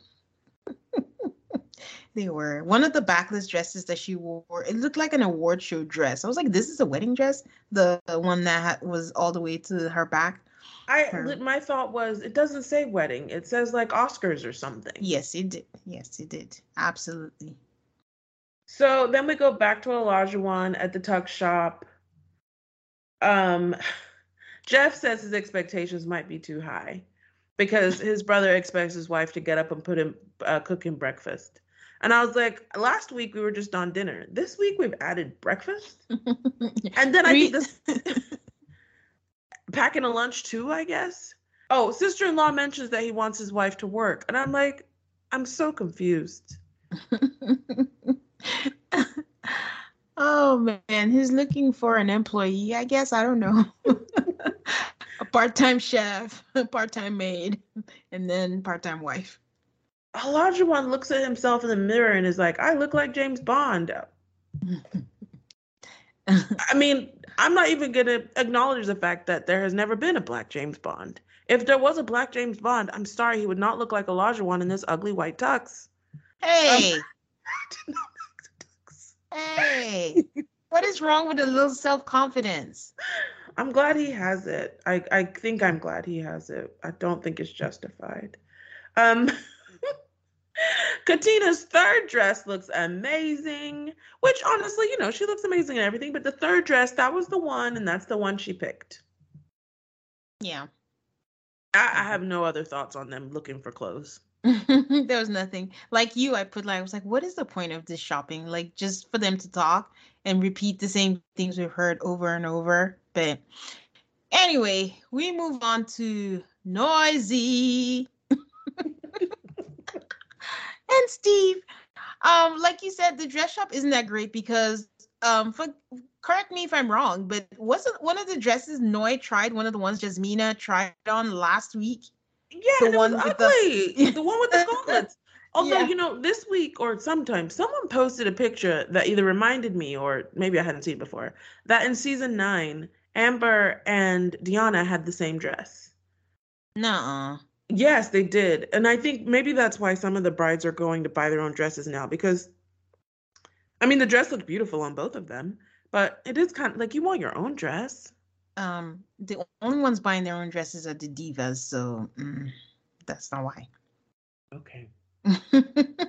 they were one of the backless dresses that she wore. It looked like an award show dress. I was like, "This is a wedding dress." The, one that was all the way to her back. I her. my thought was it doesn't say wedding. It says like Oscars or something. Yes, it did. Yes, it did. Absolutely. So then we go back to Olajuwon at the tuck shop. Um, Jeff says his expectations might be too high because his brother expects his wife to get up and put him uh, cook him breakfast. And I was like, last week we were just on dinner. This week we've added breakfast. and then I think this packing a lunch too, I guess. Oh, sister-in-law mentions that he wants his wife to work. And I'm like, I'm so confused. oh man, he's looking for an employee, I guess. I don't know. a part-time chef, a part-time maid, and then part-time wife. Olajuwon looks at himself in the mirror and is like, I look like James Bond. I mean, I'm not even going to acknowledge the fact that there has never been a black James Bond. If there was a black James Bond, I'm sorry, he would not look like Olajuwon in this ugly white tux. Hey. Um, hey. what is wrong with a little self confidence? I'm glad he has it. I, I think I'm glad he has it. I don't think it's justified. Um, Katina's third dress looks amazing, which honestly, you know, she looks amazing and everything, but the third dress, that was the one, and that's the one she picked. Yeah. I, I have no other thoughts on them looking for clothes. there was nothing. Like you, I put like I was like, what is the point of this shopping? Like just for them to talk and repeat the same things we've heard over and over. But anyway, we move on to noisy. and Steve. Um, like you said, the dress shop isn't that great because um for correct me if I'm wrong, but wasn't one of the dresses Noi tried one of the ones Jasmina tried on last week? Yeah, the one ugly. The... the one with the gauntlets. Although, yeah. you know, this week or sometime someone posted a picture that either reminded me or maybe I hadn't seen before that in season nine, Amber and Deanna had the same dress. Nuh-uh. Yes, they did. And I think maybe that's why some of the brides are going to buy their own dresses now because I mean the dress looked beautiful on both of them, but it is kind of like you want your own dress. Um the only ones buying their own dresses are the divas, so mm, that's not why. Okay.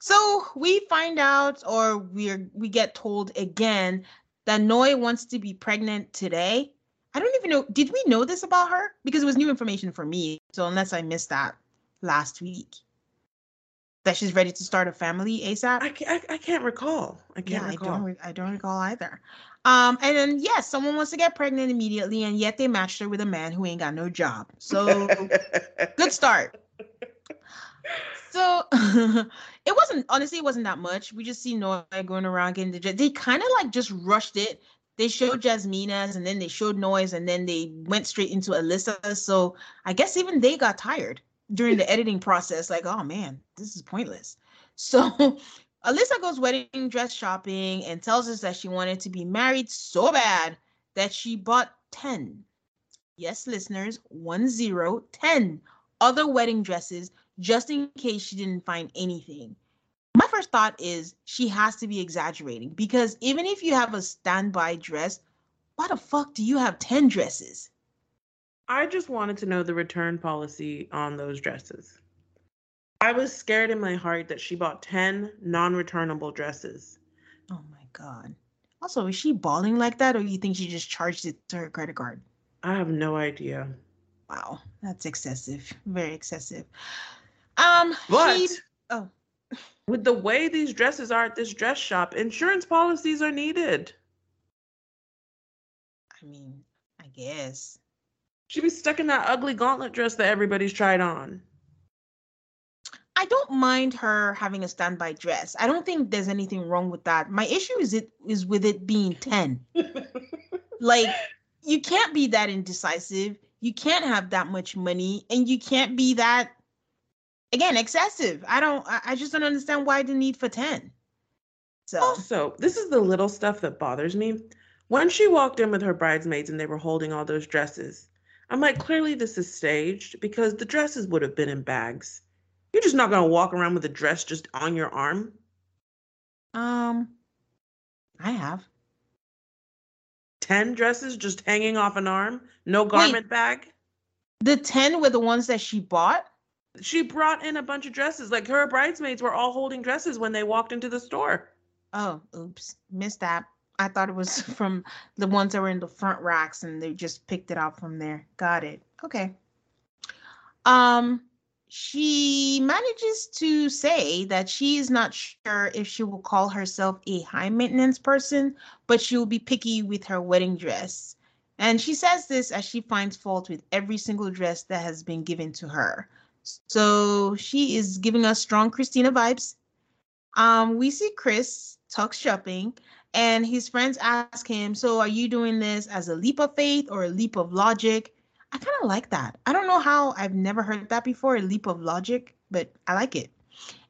so we find out or we're we get told again that Noi wants to be pregnant today I don't even know. Did we know this about her? Because it was new information for me. So unless I missed that last week, that she's ready to start a family ASAP. I, I, I can't recall. I can't yeah, recall. I don't. I don't recall either. Um, and then yes, someone wants to get pregnant immediately, and yet they matched her with a man who ain't got no job. So good start. So it wasn't honestly, it wasn't that much. We just see Noi going around getting the. They kind of like just rushed it they showed Jasmina's and then they showed Noi's and then they went straight into Alyssa. So I guess even they got tired during the editing process. Like, oh man, this is pointless. So Alyssa goes wedding dress shopping and tells us that she wanted to be married so bad that she bought 10. Yes, listeners, one zero, 10 other wedding dresses just in case she didn't find anything my first thought is she has to be exaggerating because even if you have a standby dress, why the fuck do you have 10 dresses? I just wanted to know the return policy on those dresses. I was scared in my heart that she bought 10 non returnable dresses. Oh my God. Also, is she balling like that or do you think she just charged it to her credit card? I have no idea. Wow, that's excessive. Very excessive. Um, But she, oh, with the way these dresses are at this dress shop, insurance policies are needed. I mean, I guess. She'd be stuck in that ugly gauntlet dress that everybody's tried on. I don't mind her having a standby dress. I don't think there's anything wrong with that. My issue is it is with it being 10. like you can't be that indecisive. You can't have that much money and you can't be that again excessive. I don't I, I just don't understand why the need for 10. So Also, this is the little stuff that bothers me. When she walked in with her bridesmaids and they were holding all those dresses, I'm like, clearly this is staged because the dresses would have been in bags. You're just not going to walk around with a dress just on your arm. um I have. 10 dresses just hanging off an arm, no garment bag. The 10 were the ones that she bought. She brought in a bunch of dresses. Like her bridesmaids were all holding dresses when they walked into the store. Oh, oops, missed that. I thought it was from the ones that were in the front racks and they just picked it out from there. Got it. Okay. Um she manages to say that she is not sure if she will call herself a high maintenance person, but she will be picky with her wedding dress. And she says this as she finds fault with every single dress that has been given to her. So she is giving us strong Christina vibes. Um, we see Chris tuck shopping, and his friends ask him, So are you doing this as a leap of faith or a leap of logic? I kind of like that. I don't know how I've never heard that before, a leap of logic, but I like it.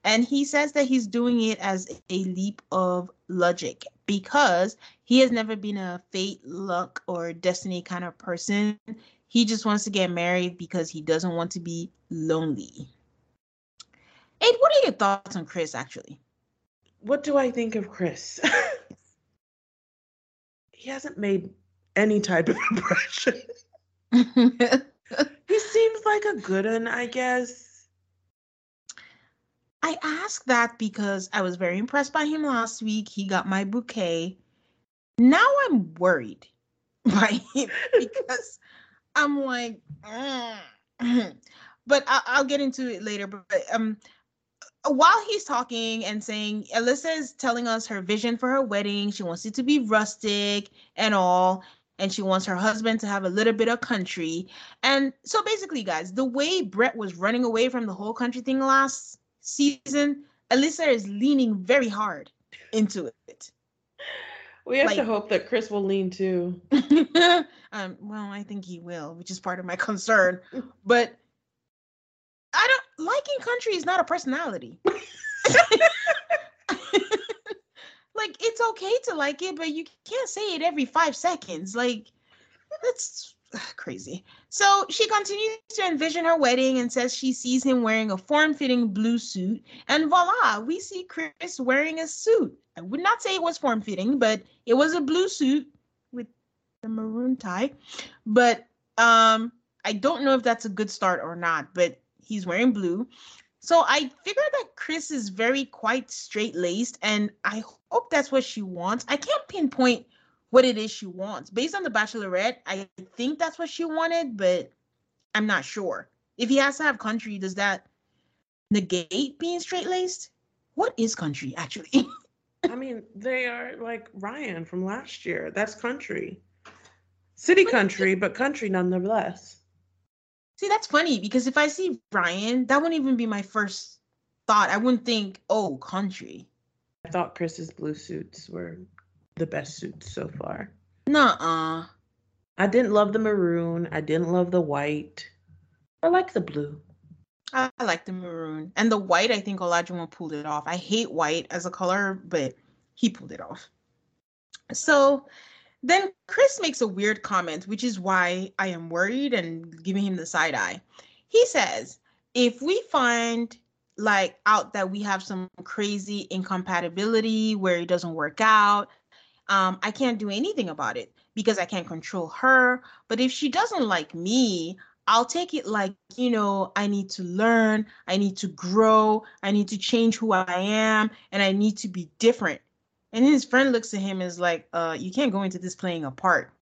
And he says that he's doing it as a leap of logic because he has never been a fate, luck, or destiny kind of person. He just wants to get married because he doesn't want to be lonely. Aid, what are your thoughts on Chris actually? What do I think of Chris? he hasn't made any type of impression. he seems like a good one, I guess. I asked that because I was very impressed by him last week. He got my bouquet. Now I'm worried by him because I'm like, "Mm." but I- I'll get into it later. But um, while he's talking and saying, Alyssa is telling us her vision for her wedding. She wants it to be rustic and all, and she wants her husband to have a little bit of country. And so basically, guys, the way Brett was running away from the whole country thing last season, Alyssa is leaning very hard into it. We have to hope that Chris will lean too. um, well, I think he will, which is part of my concern. But I don't liking country is not a personality. like it's okay to like it, but you can't say it every five seconds. Like that's crazy. So she continues to envision her wedding and says she sees him wearing a form-fitting blue suit, and voila, we see Chris wearing a suit. I would not say it was form-fitting, but it was a blue suit with the maroon tie. But um, I don't know if that's a good start or not. But he's wearing blue. So I figure that Chris is very quite straight laced, and I hope that's what she wants. I can't pinpoint what it is she wants. Based on the Bachelorette, I think that's what she wanted, but I'm not sure. If he has to have country, does that negate being straight laced? What is country actually? I mean, they are like Ryan from last year. That's country. City country, but country nonetheless. See, that's funny because if I see Brian, that wouldn't even be my first thought. I wouldn't think, oh, country. I thought Chris's blue suits were the best suits so far. Nuh-uh. I didn't love the maroon. I didn't love the white. I like the blue. I, I like the maroon. And the white, I think Olajuwon pulled it off. I hate white as a color, but he pulled it off. So then Chris makes a weird comment, which is why I am worried and giving him the side eye. He says, if we find like out that we have some crazy incompatibility where it doesn't work out, um, I can't do anything about it because I can't control her. But if she doesn't like me, I'll take it like, you know, I need to learn, I need to grow, I need to change who I am, and I need to be different. And his friend looks at him and is like, uh, you can't go into this playing a part.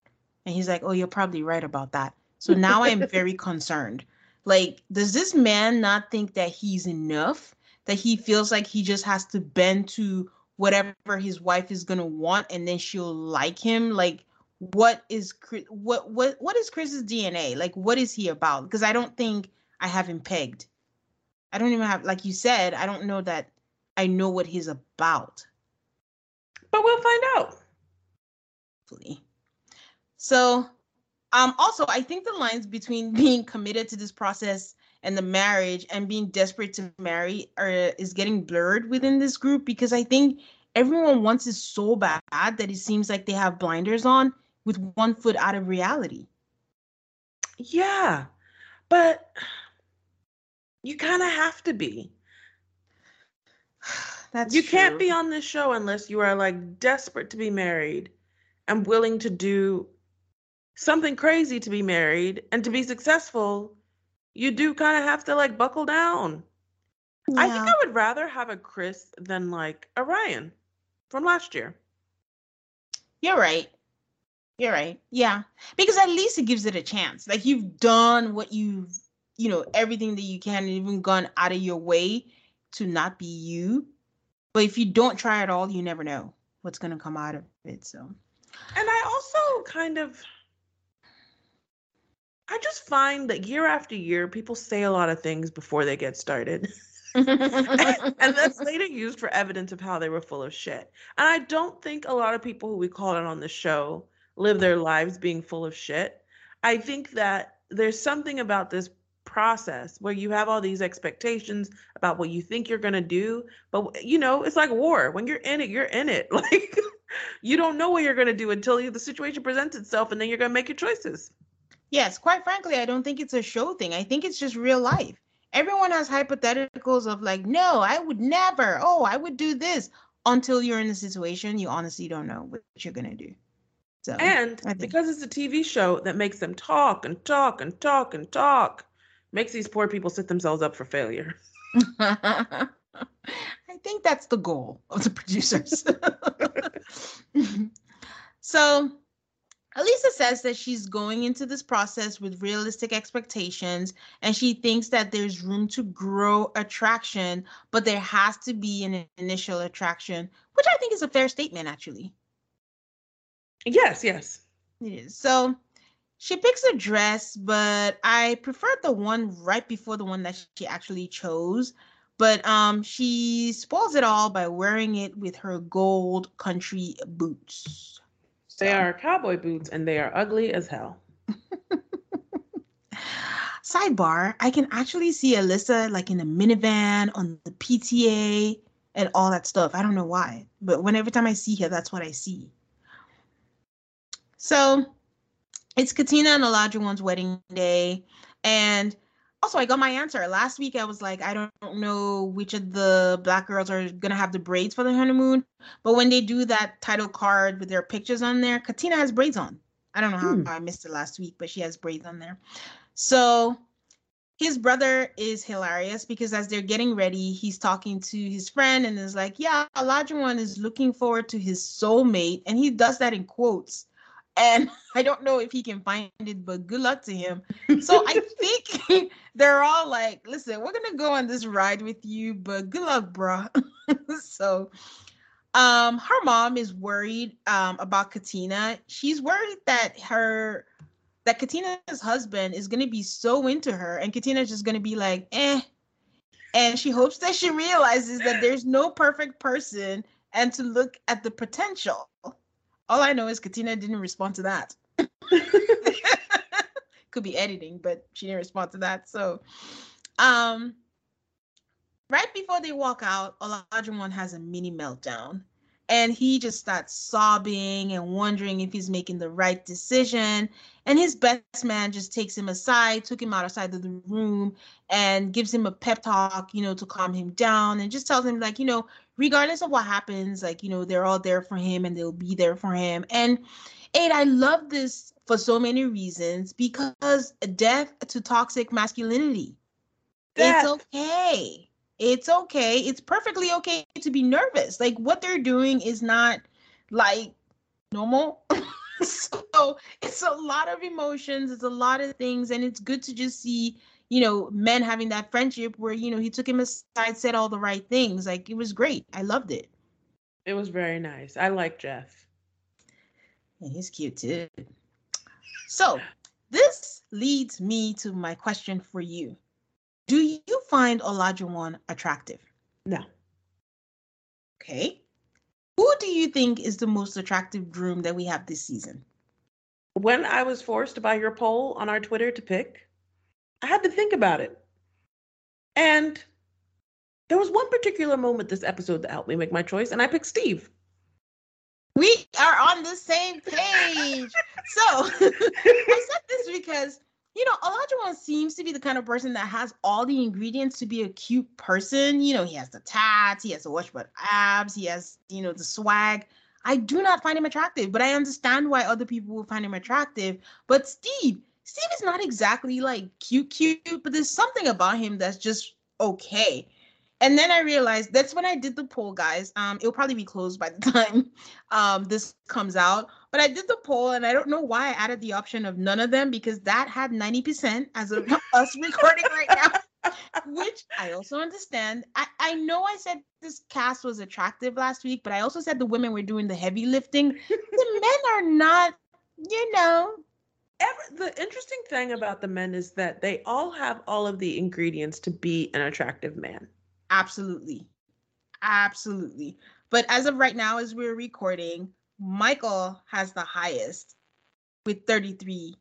And he's like, oh, you're probably right about that. So now I am very concerned. Like, does this man not think that he's enough? That he feels like he just has to bend to whatever his wife is gonna want, and then she'll like him? Like, what is what what what is Chris's DNA? Like, what is he about? Because I don't think I have him pegged. I don't even have, like you said, I don't know that I know what he's about. But we'll find out. Hopefully. So, um, also, I think the lines between being committed to this process and the marriage and being desperate to marry are is getting blurred within this group because I think everyone wants it so bad that it seems like they have blinders on with one foot out of reality. Yeah, but you kind of have to be. That's you true. can't be on this show unless you are like desperate to be married and willing to do something crazy to be married and to be successful. You do kind of have to like buckle down. I think I would rather have a Chris than like a Ryan from last year. You're right. You're right. Yeah. Because at least it gives it a chance. Like you've done what you've, you know, everything that you can and even gone out of your way to not be you. But if you don't try at all, you never know what's going to come out of it. So, And I also kind of I just find that year after year people say a lot of things before they get started. and that's later used for evidence of how they were full of shit. And I don't think a lot of people who we call it on the show live their lives being full of shit. I think that there's something about this process where you have all these expectations about what you think you're going to do, but you know, it's like war. When you're in it, you're in it. Like you don't know what you're going to do until you, the situation presents itself and then you're going to make your choices. yes, quite frankly, I don't think it's a show thing. I think it's just real life. Everyone has hypotheticals of like, no, I would never. Oh, I would do this until you're in a situation you honestly don't know what you're going to do. So, And because it's a TV show that makes them talk and talk and talk and talk, makes these poor people set themselves up for failure. I think that's the goal of the producers. so, Alyssa says that she's going into this process with realistic expectations and she thinks that there's room to grow attraction, but there has to be an initial attraction, which I think is a fair statement, actually. Yes, yes. It is. So she picks a dress, but I prefer the one right before the one that she actually chose. But um, she spoils it all by wearing it with her gold country boots. They are cowboy boots and they are ugly as hell. Sidebar: I can actually see Alyssa like in a minivan on the PTA and all that stuff. I don't know why, but whenever time I see her, that's what I see. So it's Katina and Olajuwon's wedding day, and also I got my answer last week. I was like, I don't know which of the black girls are gonna have the braids for the honeymoon, but when they do that title card with their pictures on there, Katina has braids on. I don't know how Hmm. I missed it last week, but she has braids on there. So his brother is hilarious because as they're getting ready, he's talking to his friend and is like, Yeah, Olajuwon is looking forward to his soulmate. And he does that in quotes. And I don't know if he can find it, but good luck to him. So I think they're all like, Listen, we're going to go on this ride with you, but good luck, bruh. so um her mom is worried um about Katina. She's worried that her that Katina's husband is going to be so into her and Katina's just going to be like, eh. And she hopes that she realizes that there's no perfect person and to look at the potential. All I know is Katina didn't respond to that. Could be editing, but she didn't respond to that. So, um, right before they walk out, Olajuwon has a mini meltdown and he just starts sobbing and wondering if he's making the right decision. And his best man just takes him aside, took him outside of the room, and gives him a pep talk, you know, to calm him down, and just tells him, like, you know, regardless of what happens, like, you know, they're all there for him and they'll be there for him. And Aid, I love this for so many reasons because death to toxic masculinity. Death. It's okay. It's okay. It's perfectly okay to be nervous. Like what they're doing is not like normal. so it's a lot of emotions, it's a lot of things, and it's good to just see, you know, men having that friendship where, you know, he took him aside, said all the right things. Like it was great. I loved it. It was very nice. I like Jeff. Yeah, he's cute too. So this leads me to my question for you. Do you find Olajuwon attractive? No. Okay. Who do you think is the most attractive groom that we have this season? When I was forced by your poll on our Twitter to pick, I had to think about it. And there was one particular moment this episode that helped me make my choice, and I picked Steve. We are on the same page. so I said this because you know, Olajuwon seems to be the kind of person that has all the ingredients to be a cute person. You know, he has the tats, he has the washboard abs, he has, you know, the swag. I do not find him attractive, but I understand why other people will find him attractive. But Steve, Steve is not exactly like cute, cute, but there's something about him that's just okay. And then I realized that's when I did the poll, guys. Um, it'll probably be closed by the time um this comes out. But I did the poll, and I don't know why I added the option of none of them because that had 90% as of us recording right now. Which I also understand. I, I know I said this cast was attractive last week, but I also said the women were doing the heavy lifting. the men are not, you know, The interesting thing about the men is that they all have all of the ingredients to be an attractive man. Absolutely. Absolutely. But as of right now, as we're recording, Michael has the highest with 33%.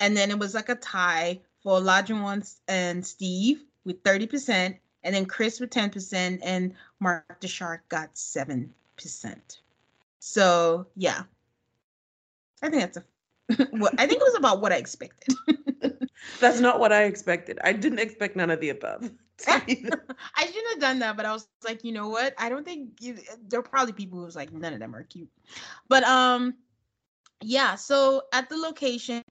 And then it was like a tie for Olajuwon and Steve with 30%. And then Chris with 10%. And Mark DeShark got 7%. So, yeah. I think that's a well, I think it was about what I expected. That's not what I expected. I didn't expect none of the above. I shouldn't have done that, but I was like, you know what? I don't think you, there are probably people who's like, none of them are cute. But um, yeah. So at the location,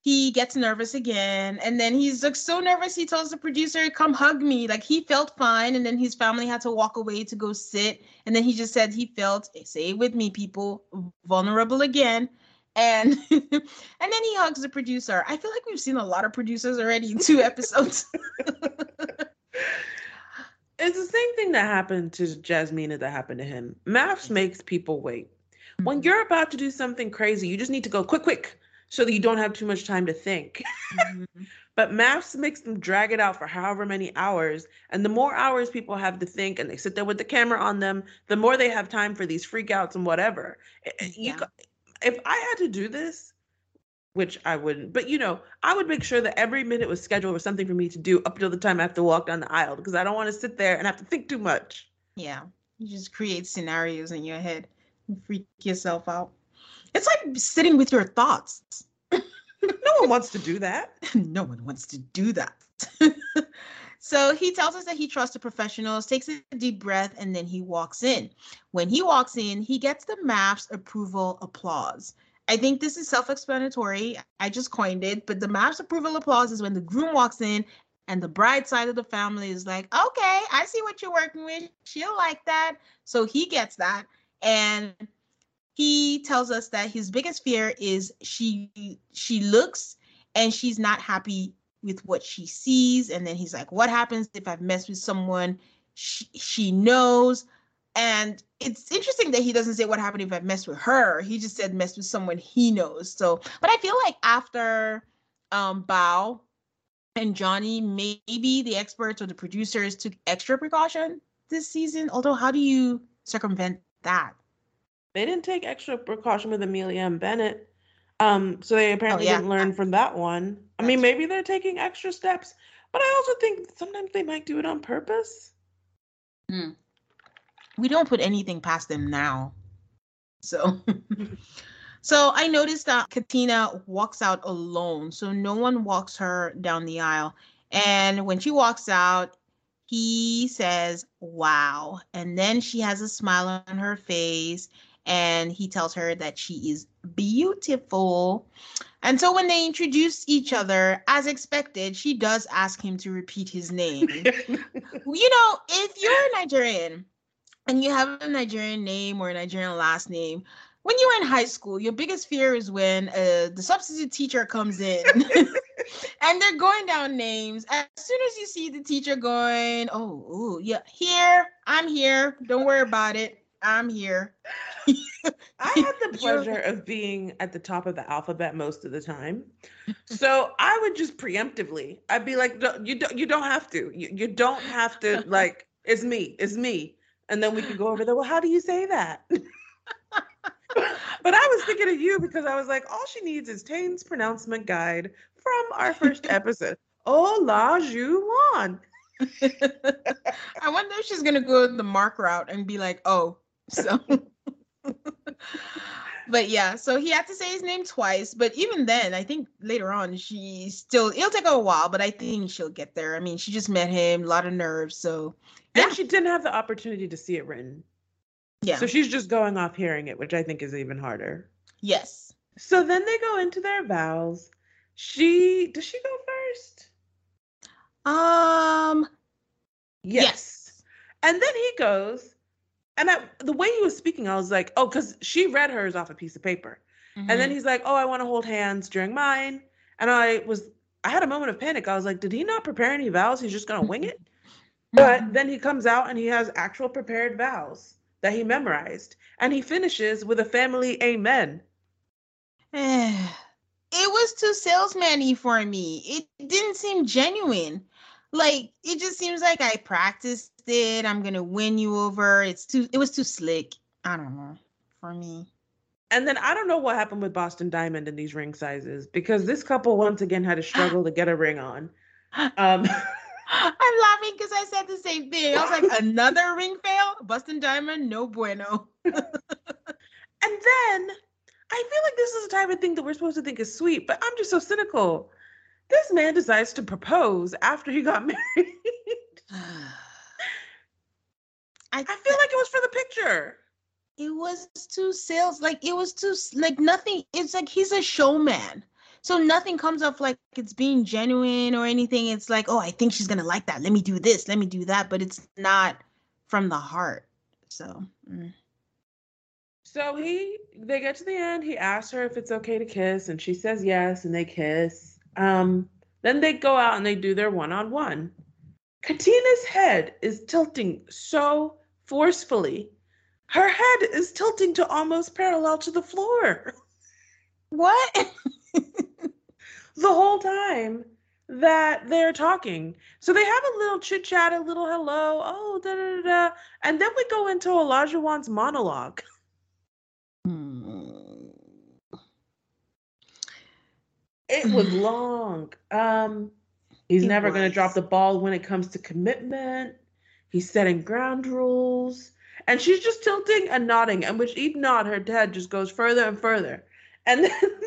he gets nervous again, and then he's like so nervous. He tells the producer, "Come hug me." Like he felt fine, and then his family had to walk away to go sit, and then he just said he felt, say it with me, people, vulnerable again and and then he hugs the producer. I feel like we've seen a lot of producers already in two episodes. it's the same thing that happened to Jasmina that happened to him. MAFS makes people wait. When mm-hmm. you're about to do something crazy, you just need to go quick, quick, so that you don't have too much time to think. Mm-hmm. but MAFS makes them drag it out for however many hours. And the more hours people have to think and they sit there with the camera on them, the more they have time for these freakouts and whatever. Yeah. You, if I had to do this, which I wouldn't, but you know, I would make sure that every minute was scheduled for something for me to do up until the time I have to walk down the aisle because I don't want to sit there and have to think too much. Yeah. You just create scenarios in your head and freak yourself out. It's like sitting with your thoughts. no one wants to do that. no one wants to do that. So he tells us that he trusts the professionals, takes a deep breath, and then he walks in. When he walks in, he gets the MAFS approval applause. I think this is self explanatory. I just coined it, but the MAFS approval applause is when the groom walks in and the bride side of the family is like, okay, I see what you're working with. She'll like that. So he gets that. And he tells us that his biggest fear is she she looks and she's not happy with what she sees. And then he's like, What happens if I've messed with someone she, she knows? And it's interesting that he doesn't say what happened if I've messed with her. He just said mess with someone he knows. So, but I feel like after um Bao and Johnny, maybe the experts or the producers took extra precaution this season. Although, how do you circumvent that? They didn't take extra precaution with Amelia and Bennett. Um, so they apparently oh, yeah. didn't learn from that one. I mean, maybe they're taking extra steps, but I also think sometimes they might do it on purpose. Hmm. We don't put anything past them now. So So I noticed that Katina walks out alone. So no one walks her down the aisle. And when she walks out, he says, Wow. And then she has a smile on her face and he tells her that she is beautiful. And so when they introduce each other, as expected, she does ask him to repeat his name. you know, if you're a Nigerian and you have a Nigerian name or a Nigerian last name, when you're in high school, your biggest fear is when uh, the substitute teacher comes in and they're going down names. As soon as you see the teacher going, oh, ooh, yeah, here, I'm here. Don't worry about it. I'm here. I had the pleasure of being at the top of the alphabet most of the time. So I would just preemptively, I'd be like, you don't, you don't have to. You, you don't have to, like, it's me, it's me. And then we could go over there. Well, how do you say that? but I was thinking of you because I was like, all she needs is Tayne's pronouncement guide from our first episode. Oh la Juan. I wonder if she's gonna go the mark route and be like, oh, so but yeah, so he had to say his name twice. But even then, I think later on she still it'll take her a while, but I think she'll get there. I mean, she just met him, a lot of nerves, so yeah. And she didn't have the opportunity to see it written. Yeah. So she's just going off hearing it, which I think is even harder. Yes. So then they go into their vows. She does she go first? Um yes. yes. And then he goes, and I, the way he was speaking, I was like, oh, because she read hers off a piece of paper. Mm-hmm. And then mm-hmm. he's like, oh, I want to hold hands during mine. And I was, I had a moment of panic. I was like, did he not prepare any vows? He's just going to wing it. But mm-hmm. then he comes out and he has actual prepared vows that he memorized. And he finishes with a family amen. it was too salesman for me. It didn't seem genuine. Like it just seems like I practiced it. I'm gonna win you over. It's too it was too slick. I don't know. For me. And then I don't know what happened with Boston Diamond in these ring sizes because this couple once again had to struggle to get a ring on. Um I'm laughing because I said the same thing. I was like, another ring fail? Boston Diamond, no bueno. and then I feel like this is the type of thing that we're supposed to think is sweet, but I'm just so cynical. This man decides to propose after he got married. I, I feel like it was for the picture. It was too sales, like it was too like nothing. It's like he's a showman. So nothing comes off like it's being genuine or anything. It's like, oh, I think she's gonna like that. Let me do this. Let me do that. But it's not from the heart. So. Mm. So he, they get to the end. He asks her if it's okay to kiss, and she says yes, and they kiss. Um, then they go out and they do their one-on-one. Katina's head is tilting so forcefully. Her head is tilting to almost parallel to the floor. What? the whole time that they're talking. So they have a little chit chat, a little hello, oh, da da da, and then we go into Olajuwon's monologue. It was long. Um, he's it never going to drop the ball when it comes to commitment. He's setting ground rules. And she's just tilting and nodding, and with each nod, her head just goes further and further. And then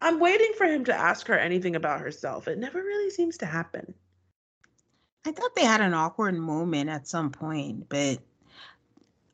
I'm waiting for him to ask her anything about herself. It never really seems to happen. I thought they had an awkward moment at some point, but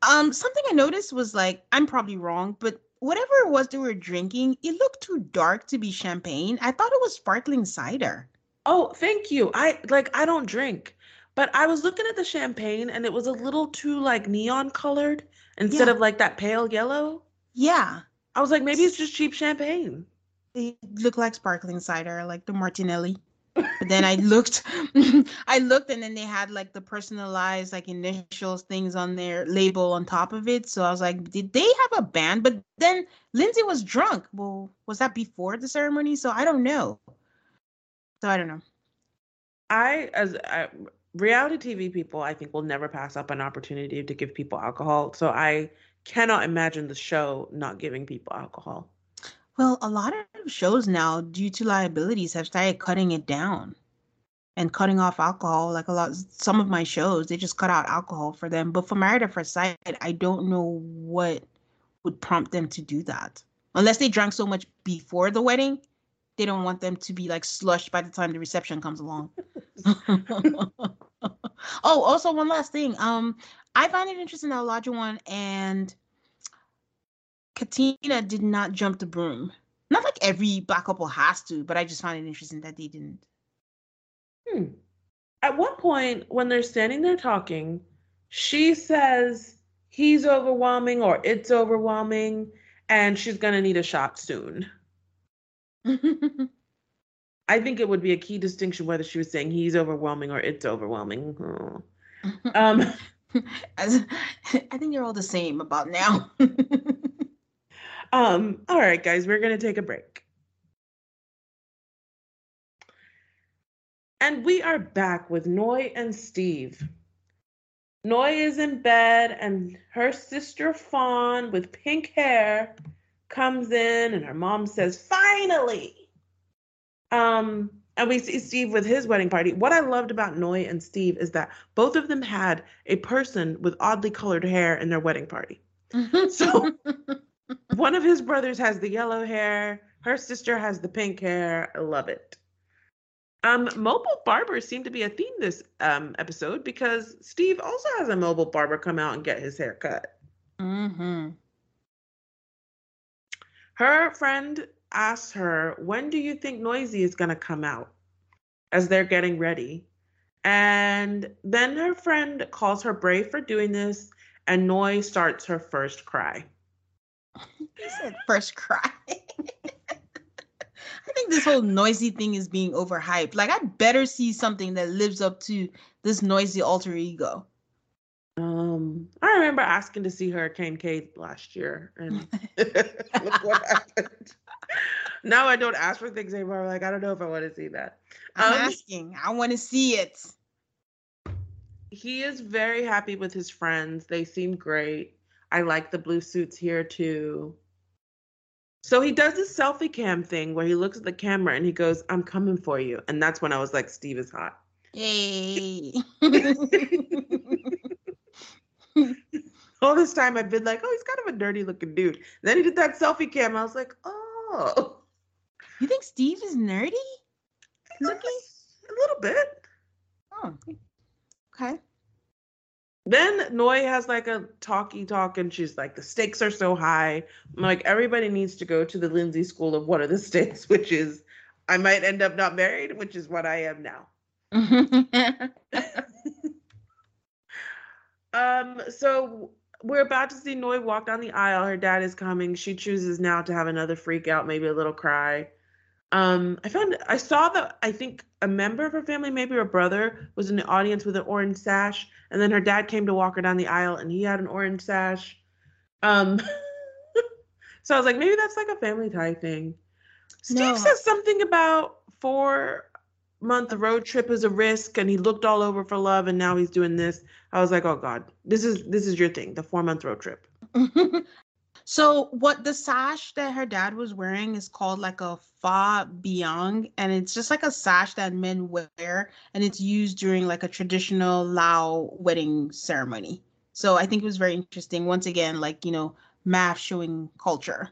um something I noticed was like I'm probably wrong, but whatever it was they were drinking, it looked too dark to be champagne. I thought it was sparkling cider. Oh, thank you. I like I don't drink, but I was looking at the champagne and it was a little too like neon colored instead yeah. of like that pale yellow. Yeah. I was like maybe it's just cheap champagne. It looked like sparkling cider, like the Martinelli. But then I looked, I looked, and then they had like the personalized like initials things on their label on top of it. So I was like, did they have a band? But then Lindsey was drunk. Well, was that before the ceremony? So I don't know. So I don't know. I as I, reality TV people, I think will never pass up an opportunity to give people alcohol. So I cannot imagine the show not giving people alcohol. Well, a lot of shows now, due to liabilities, have started cutting it down and cutting off alcohol. Like a lot, some of my shows, they just cut out alcohol for them. But for Married at First Sight, I don't know what would prompt them to do that. Unless they drank so much before the wedding, they don't want them to be like slushed by the time the reception comes along. oh, also one last thing. Um, I find it interesting that Olajuwon and Katina did not jump the broom. Not like every black couple has to, but I just found it interesting that they didn't. Hmm. At one point, when they're standing there talking, she says he's overwhelming or it's overwhelming, and she's gonna need a shot soon. I think it would be a key distinction whether she was saying he's overwhelming or it's overwhelming. Oh. Um, As, I think you're all the same about now. um, all right, guys, we're gonna take a break. And we are back with Noi and Steve. Noi is in bed, and her sister Fawn with pink hair comes in, and her mom says, Finally! Um, and we see Steve with his wedding party. What I loved about Noi and Steve is that both of them had a person with oddly colored hair in their wedding party. So one of his brothers has the yellow hair, her sister has the pink hair. I love it. Um, mobile barbers seem to be a theme this um, episode because Steve also has a mobile barber come out and get his hair cut. mm-hmm. Her friend asks her, When do you think Noisy is going to come out? As they're getting ready. And then her friend calls her brave for doing this, and Noi starts her first cry. He said first cry. I think this whole noisy thing is being overhyped. Like, I better see something that lives up to this noisy alter ego. Um, I remember asking to see Hurricane Kate last year, and look what happened. Now I don't ask for things anymore. Like I don't know if I want to see that. I'm Um, asking. I want to see it. he is very happy with his friends. They seem great. I like the blue suits here too. So he does this selfie cam thing where he looks at the camera and he goes, "I'm coming for you," and that's when I was like, "Steve is hot." Yay. All this time I've been like, "Oh, he's kind of a dirty looking dude." Then he did that selfie cam. I was like, "Oh." you think Steve is nerdy? Looking? a little bit. Oh, okay. Then Noi has like a talky talk, and she's like, "The stakes are so high." I'm like, everybody needs to go to the Lindsey School of what are the stakes, which is I might end up not married, which is what I am now. Um, so we're about to see Noi walk down the aisle. Her dad is coming. She chooses now to have another freak out, maybe a little cry. Um, I found I saw that I think a member of her family, maybe her brother, was in the audience with an orange sash, and then her dad came to walk her down the aisle, and he had an orange sash. Um, so I was like, maybe that's like a family tie thing. Steve No. says something about four month road trip is a risk, and he looked all over for love, and now he's doing this. I was like, oh god, this is this is your thing, the four month road trip. so what the sash that her dad was wearing is called like a fa biang and it's just like a sash that men wear and it's used during like a traditional lao wedding ceremony so i think it was very interesting once again like you know MAFS showing culture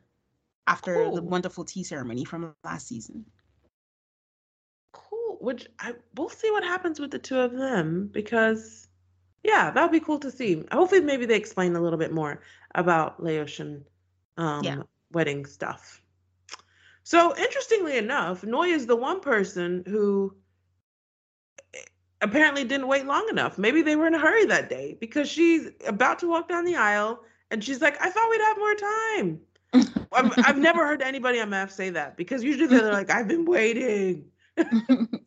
after the wonderful tea ceremony from last season Cool. Which I we'll see what happens with the two of them because yeah, that would be cool to see. Hopefully maybe they explain a little bit more about Laotian um Yeah. wedding stuff. So interestingly enough, Noi is the one person who eh, apparently didn't wait long enough. Maybe they were in a hurry that day because she's about to walk down the aisle and she's like, I thought we'd have more time. I've, I've never heard anybody on MAFS say that because usually they're like, I've been waiting.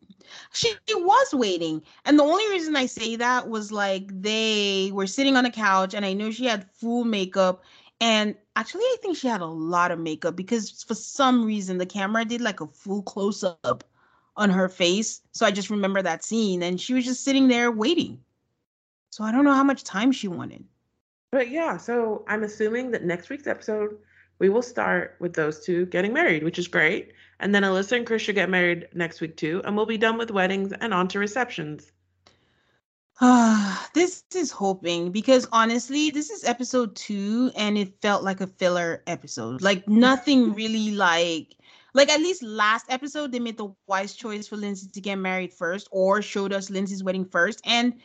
she was waiting and the only reason i say that was like they were sitting on a couch and i know she had full makeup and actually i think she had a lot of makeup because for some reason the camera did like a full close up on her face so i just remember that scene and she was just sitting there waiting so i don't know how much time she wanted But yeah, so I'm assuming that next week's episode we will start with those two getting married, which is great. And then Alyssa and Chris should get married next week too, and we'll be done with weddings and on to receptions. Ah, this is hoping because honestly, this is episode two and it felt like a filler episode. Like nothing really like like at least last episode they made the wise choice for Lindsey to get married first or showed us Lindsey's wedding first. And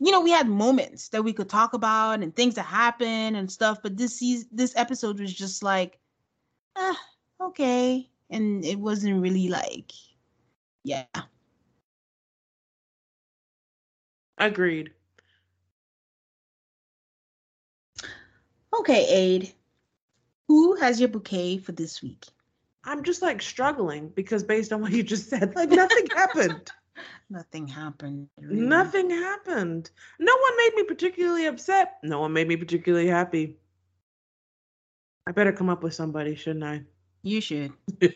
you know, we had moments that we could talk about and things that happened and stuff. But this season, this episode was just like, ah, okay, and it wasn't really like, yeah. Agreed. Okay, Aid. Who has your bouquet for this week? I'm just like struggling because based on what you just said, like nothing happened. Nothing happened. really. Nothing happened. No one made me particularly upset. No one made me particularly happy. I better come up with somebody, shouldn't I? You should. um,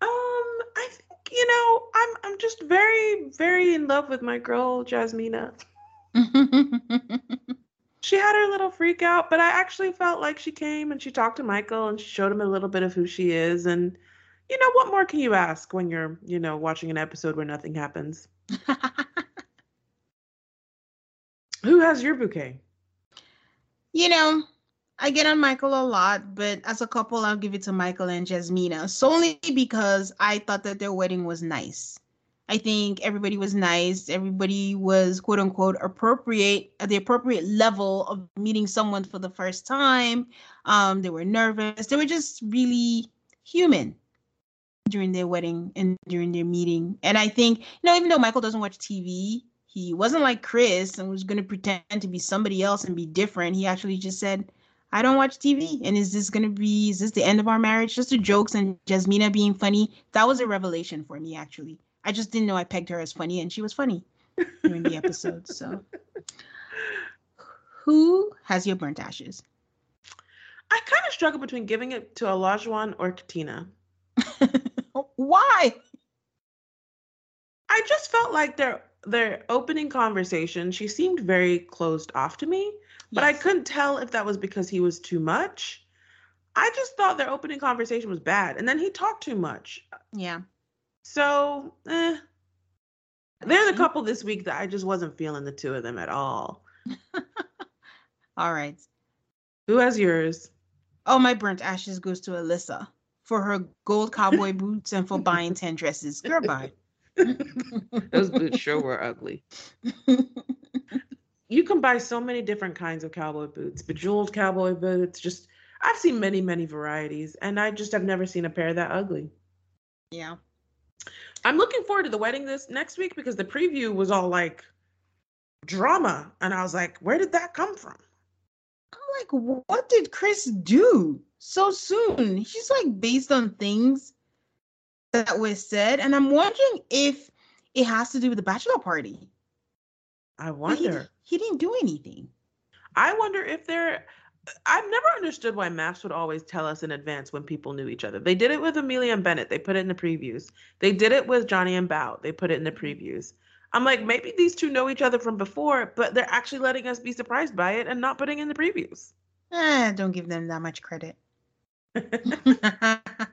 I think you know, I'm I'm just very very in love with my girl Jasmina. She had her little freak out, but I actually felt like she came and she talked to Michael and she showed him a little bit of who she is and you know what more can you ask when you're, you know, watching an episode where nothing happens? Who has your bouquet? you know, I get on Michael a lot, but as a couple, I'll give it to Michael and Jasmina solely because I thought that their wedding was nice. I think everybody was nice. Everybody was quote unquote appropriate at the appropriate level of meeting someone for the first time. Um, they were nervous. They were just really human during their wedding and during their meeting. And I think, you know, even though Michael doesn't watch TV, he wasn't like Chris and was going to pretend to be somebody else and be different. He actually just said, I don't watch TV. And is this going to be, is this the end of our marriage? Just the jokes and Jasmina being funny. That was a revelation for me, actually. I just didn't know I pegged her as funny and she was funny during the episode. So, who has your burnt ashes? I kind of struggle between giving it to Olajuwon or Katina. Why? I just felt like their their opening conversation, she seemed very closed off to me, but I couldn't tell if that was because he was too much. I just thought their opening conversation was bad, and then he talked too much. Yeah. So, eh. They're the couple this week that I just wasn't feeling the two of them at all. All right. Who has yours? Oh, my burnt ashes goes to Alyssa for her gold cowboy boots and for buying 10 dresses. Girl, bye. Those boots sure were ugly. You can buy so many different kinds of cowboy boots, bejeweled cowboy boots. Just, I've seen many, many varieties, and I just have never seen a pair that ugly. yeah. I'm looking forward to the wedding this next week because the preview was all like drama, and I was like, where did that come from? I'm like, what did Chris do so soon? He's like based on things that were said, and I'm wondering if it has to do with the bachelor party. I wonder. He didn't do anything. I wonder if they're. I've never understood why MAFS would always tell us in advance when people knew each other. They did it with Amelia and Bennett. They put it in the previews. They did it with Johnny and Bao. They put it in the previews. I'm like, maybe these two know each other from before, but they're actually letting us be surprised by it and not putting in the previews. Eh, don't give them that much credit.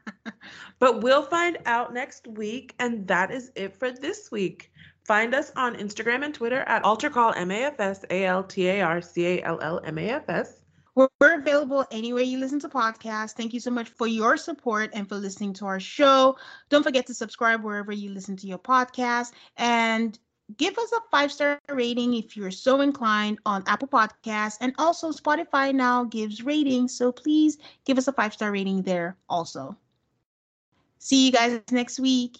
But we'll find out next week, and that is it for this week. Find us on Instagram and Twitter at AltarCall MAFS, A L T A R C A L L M A F S. We're, we're available anywhere you listen to podcasts. Thank you so much for your support and for listening to our show. Don't forget to subscribe wherever you listen to your podcast and give us a five star rating if you're so inclined on Apple Podcasts. And also, Spotify now gives ratings. So please give us a five star rating there also. See you guys next week.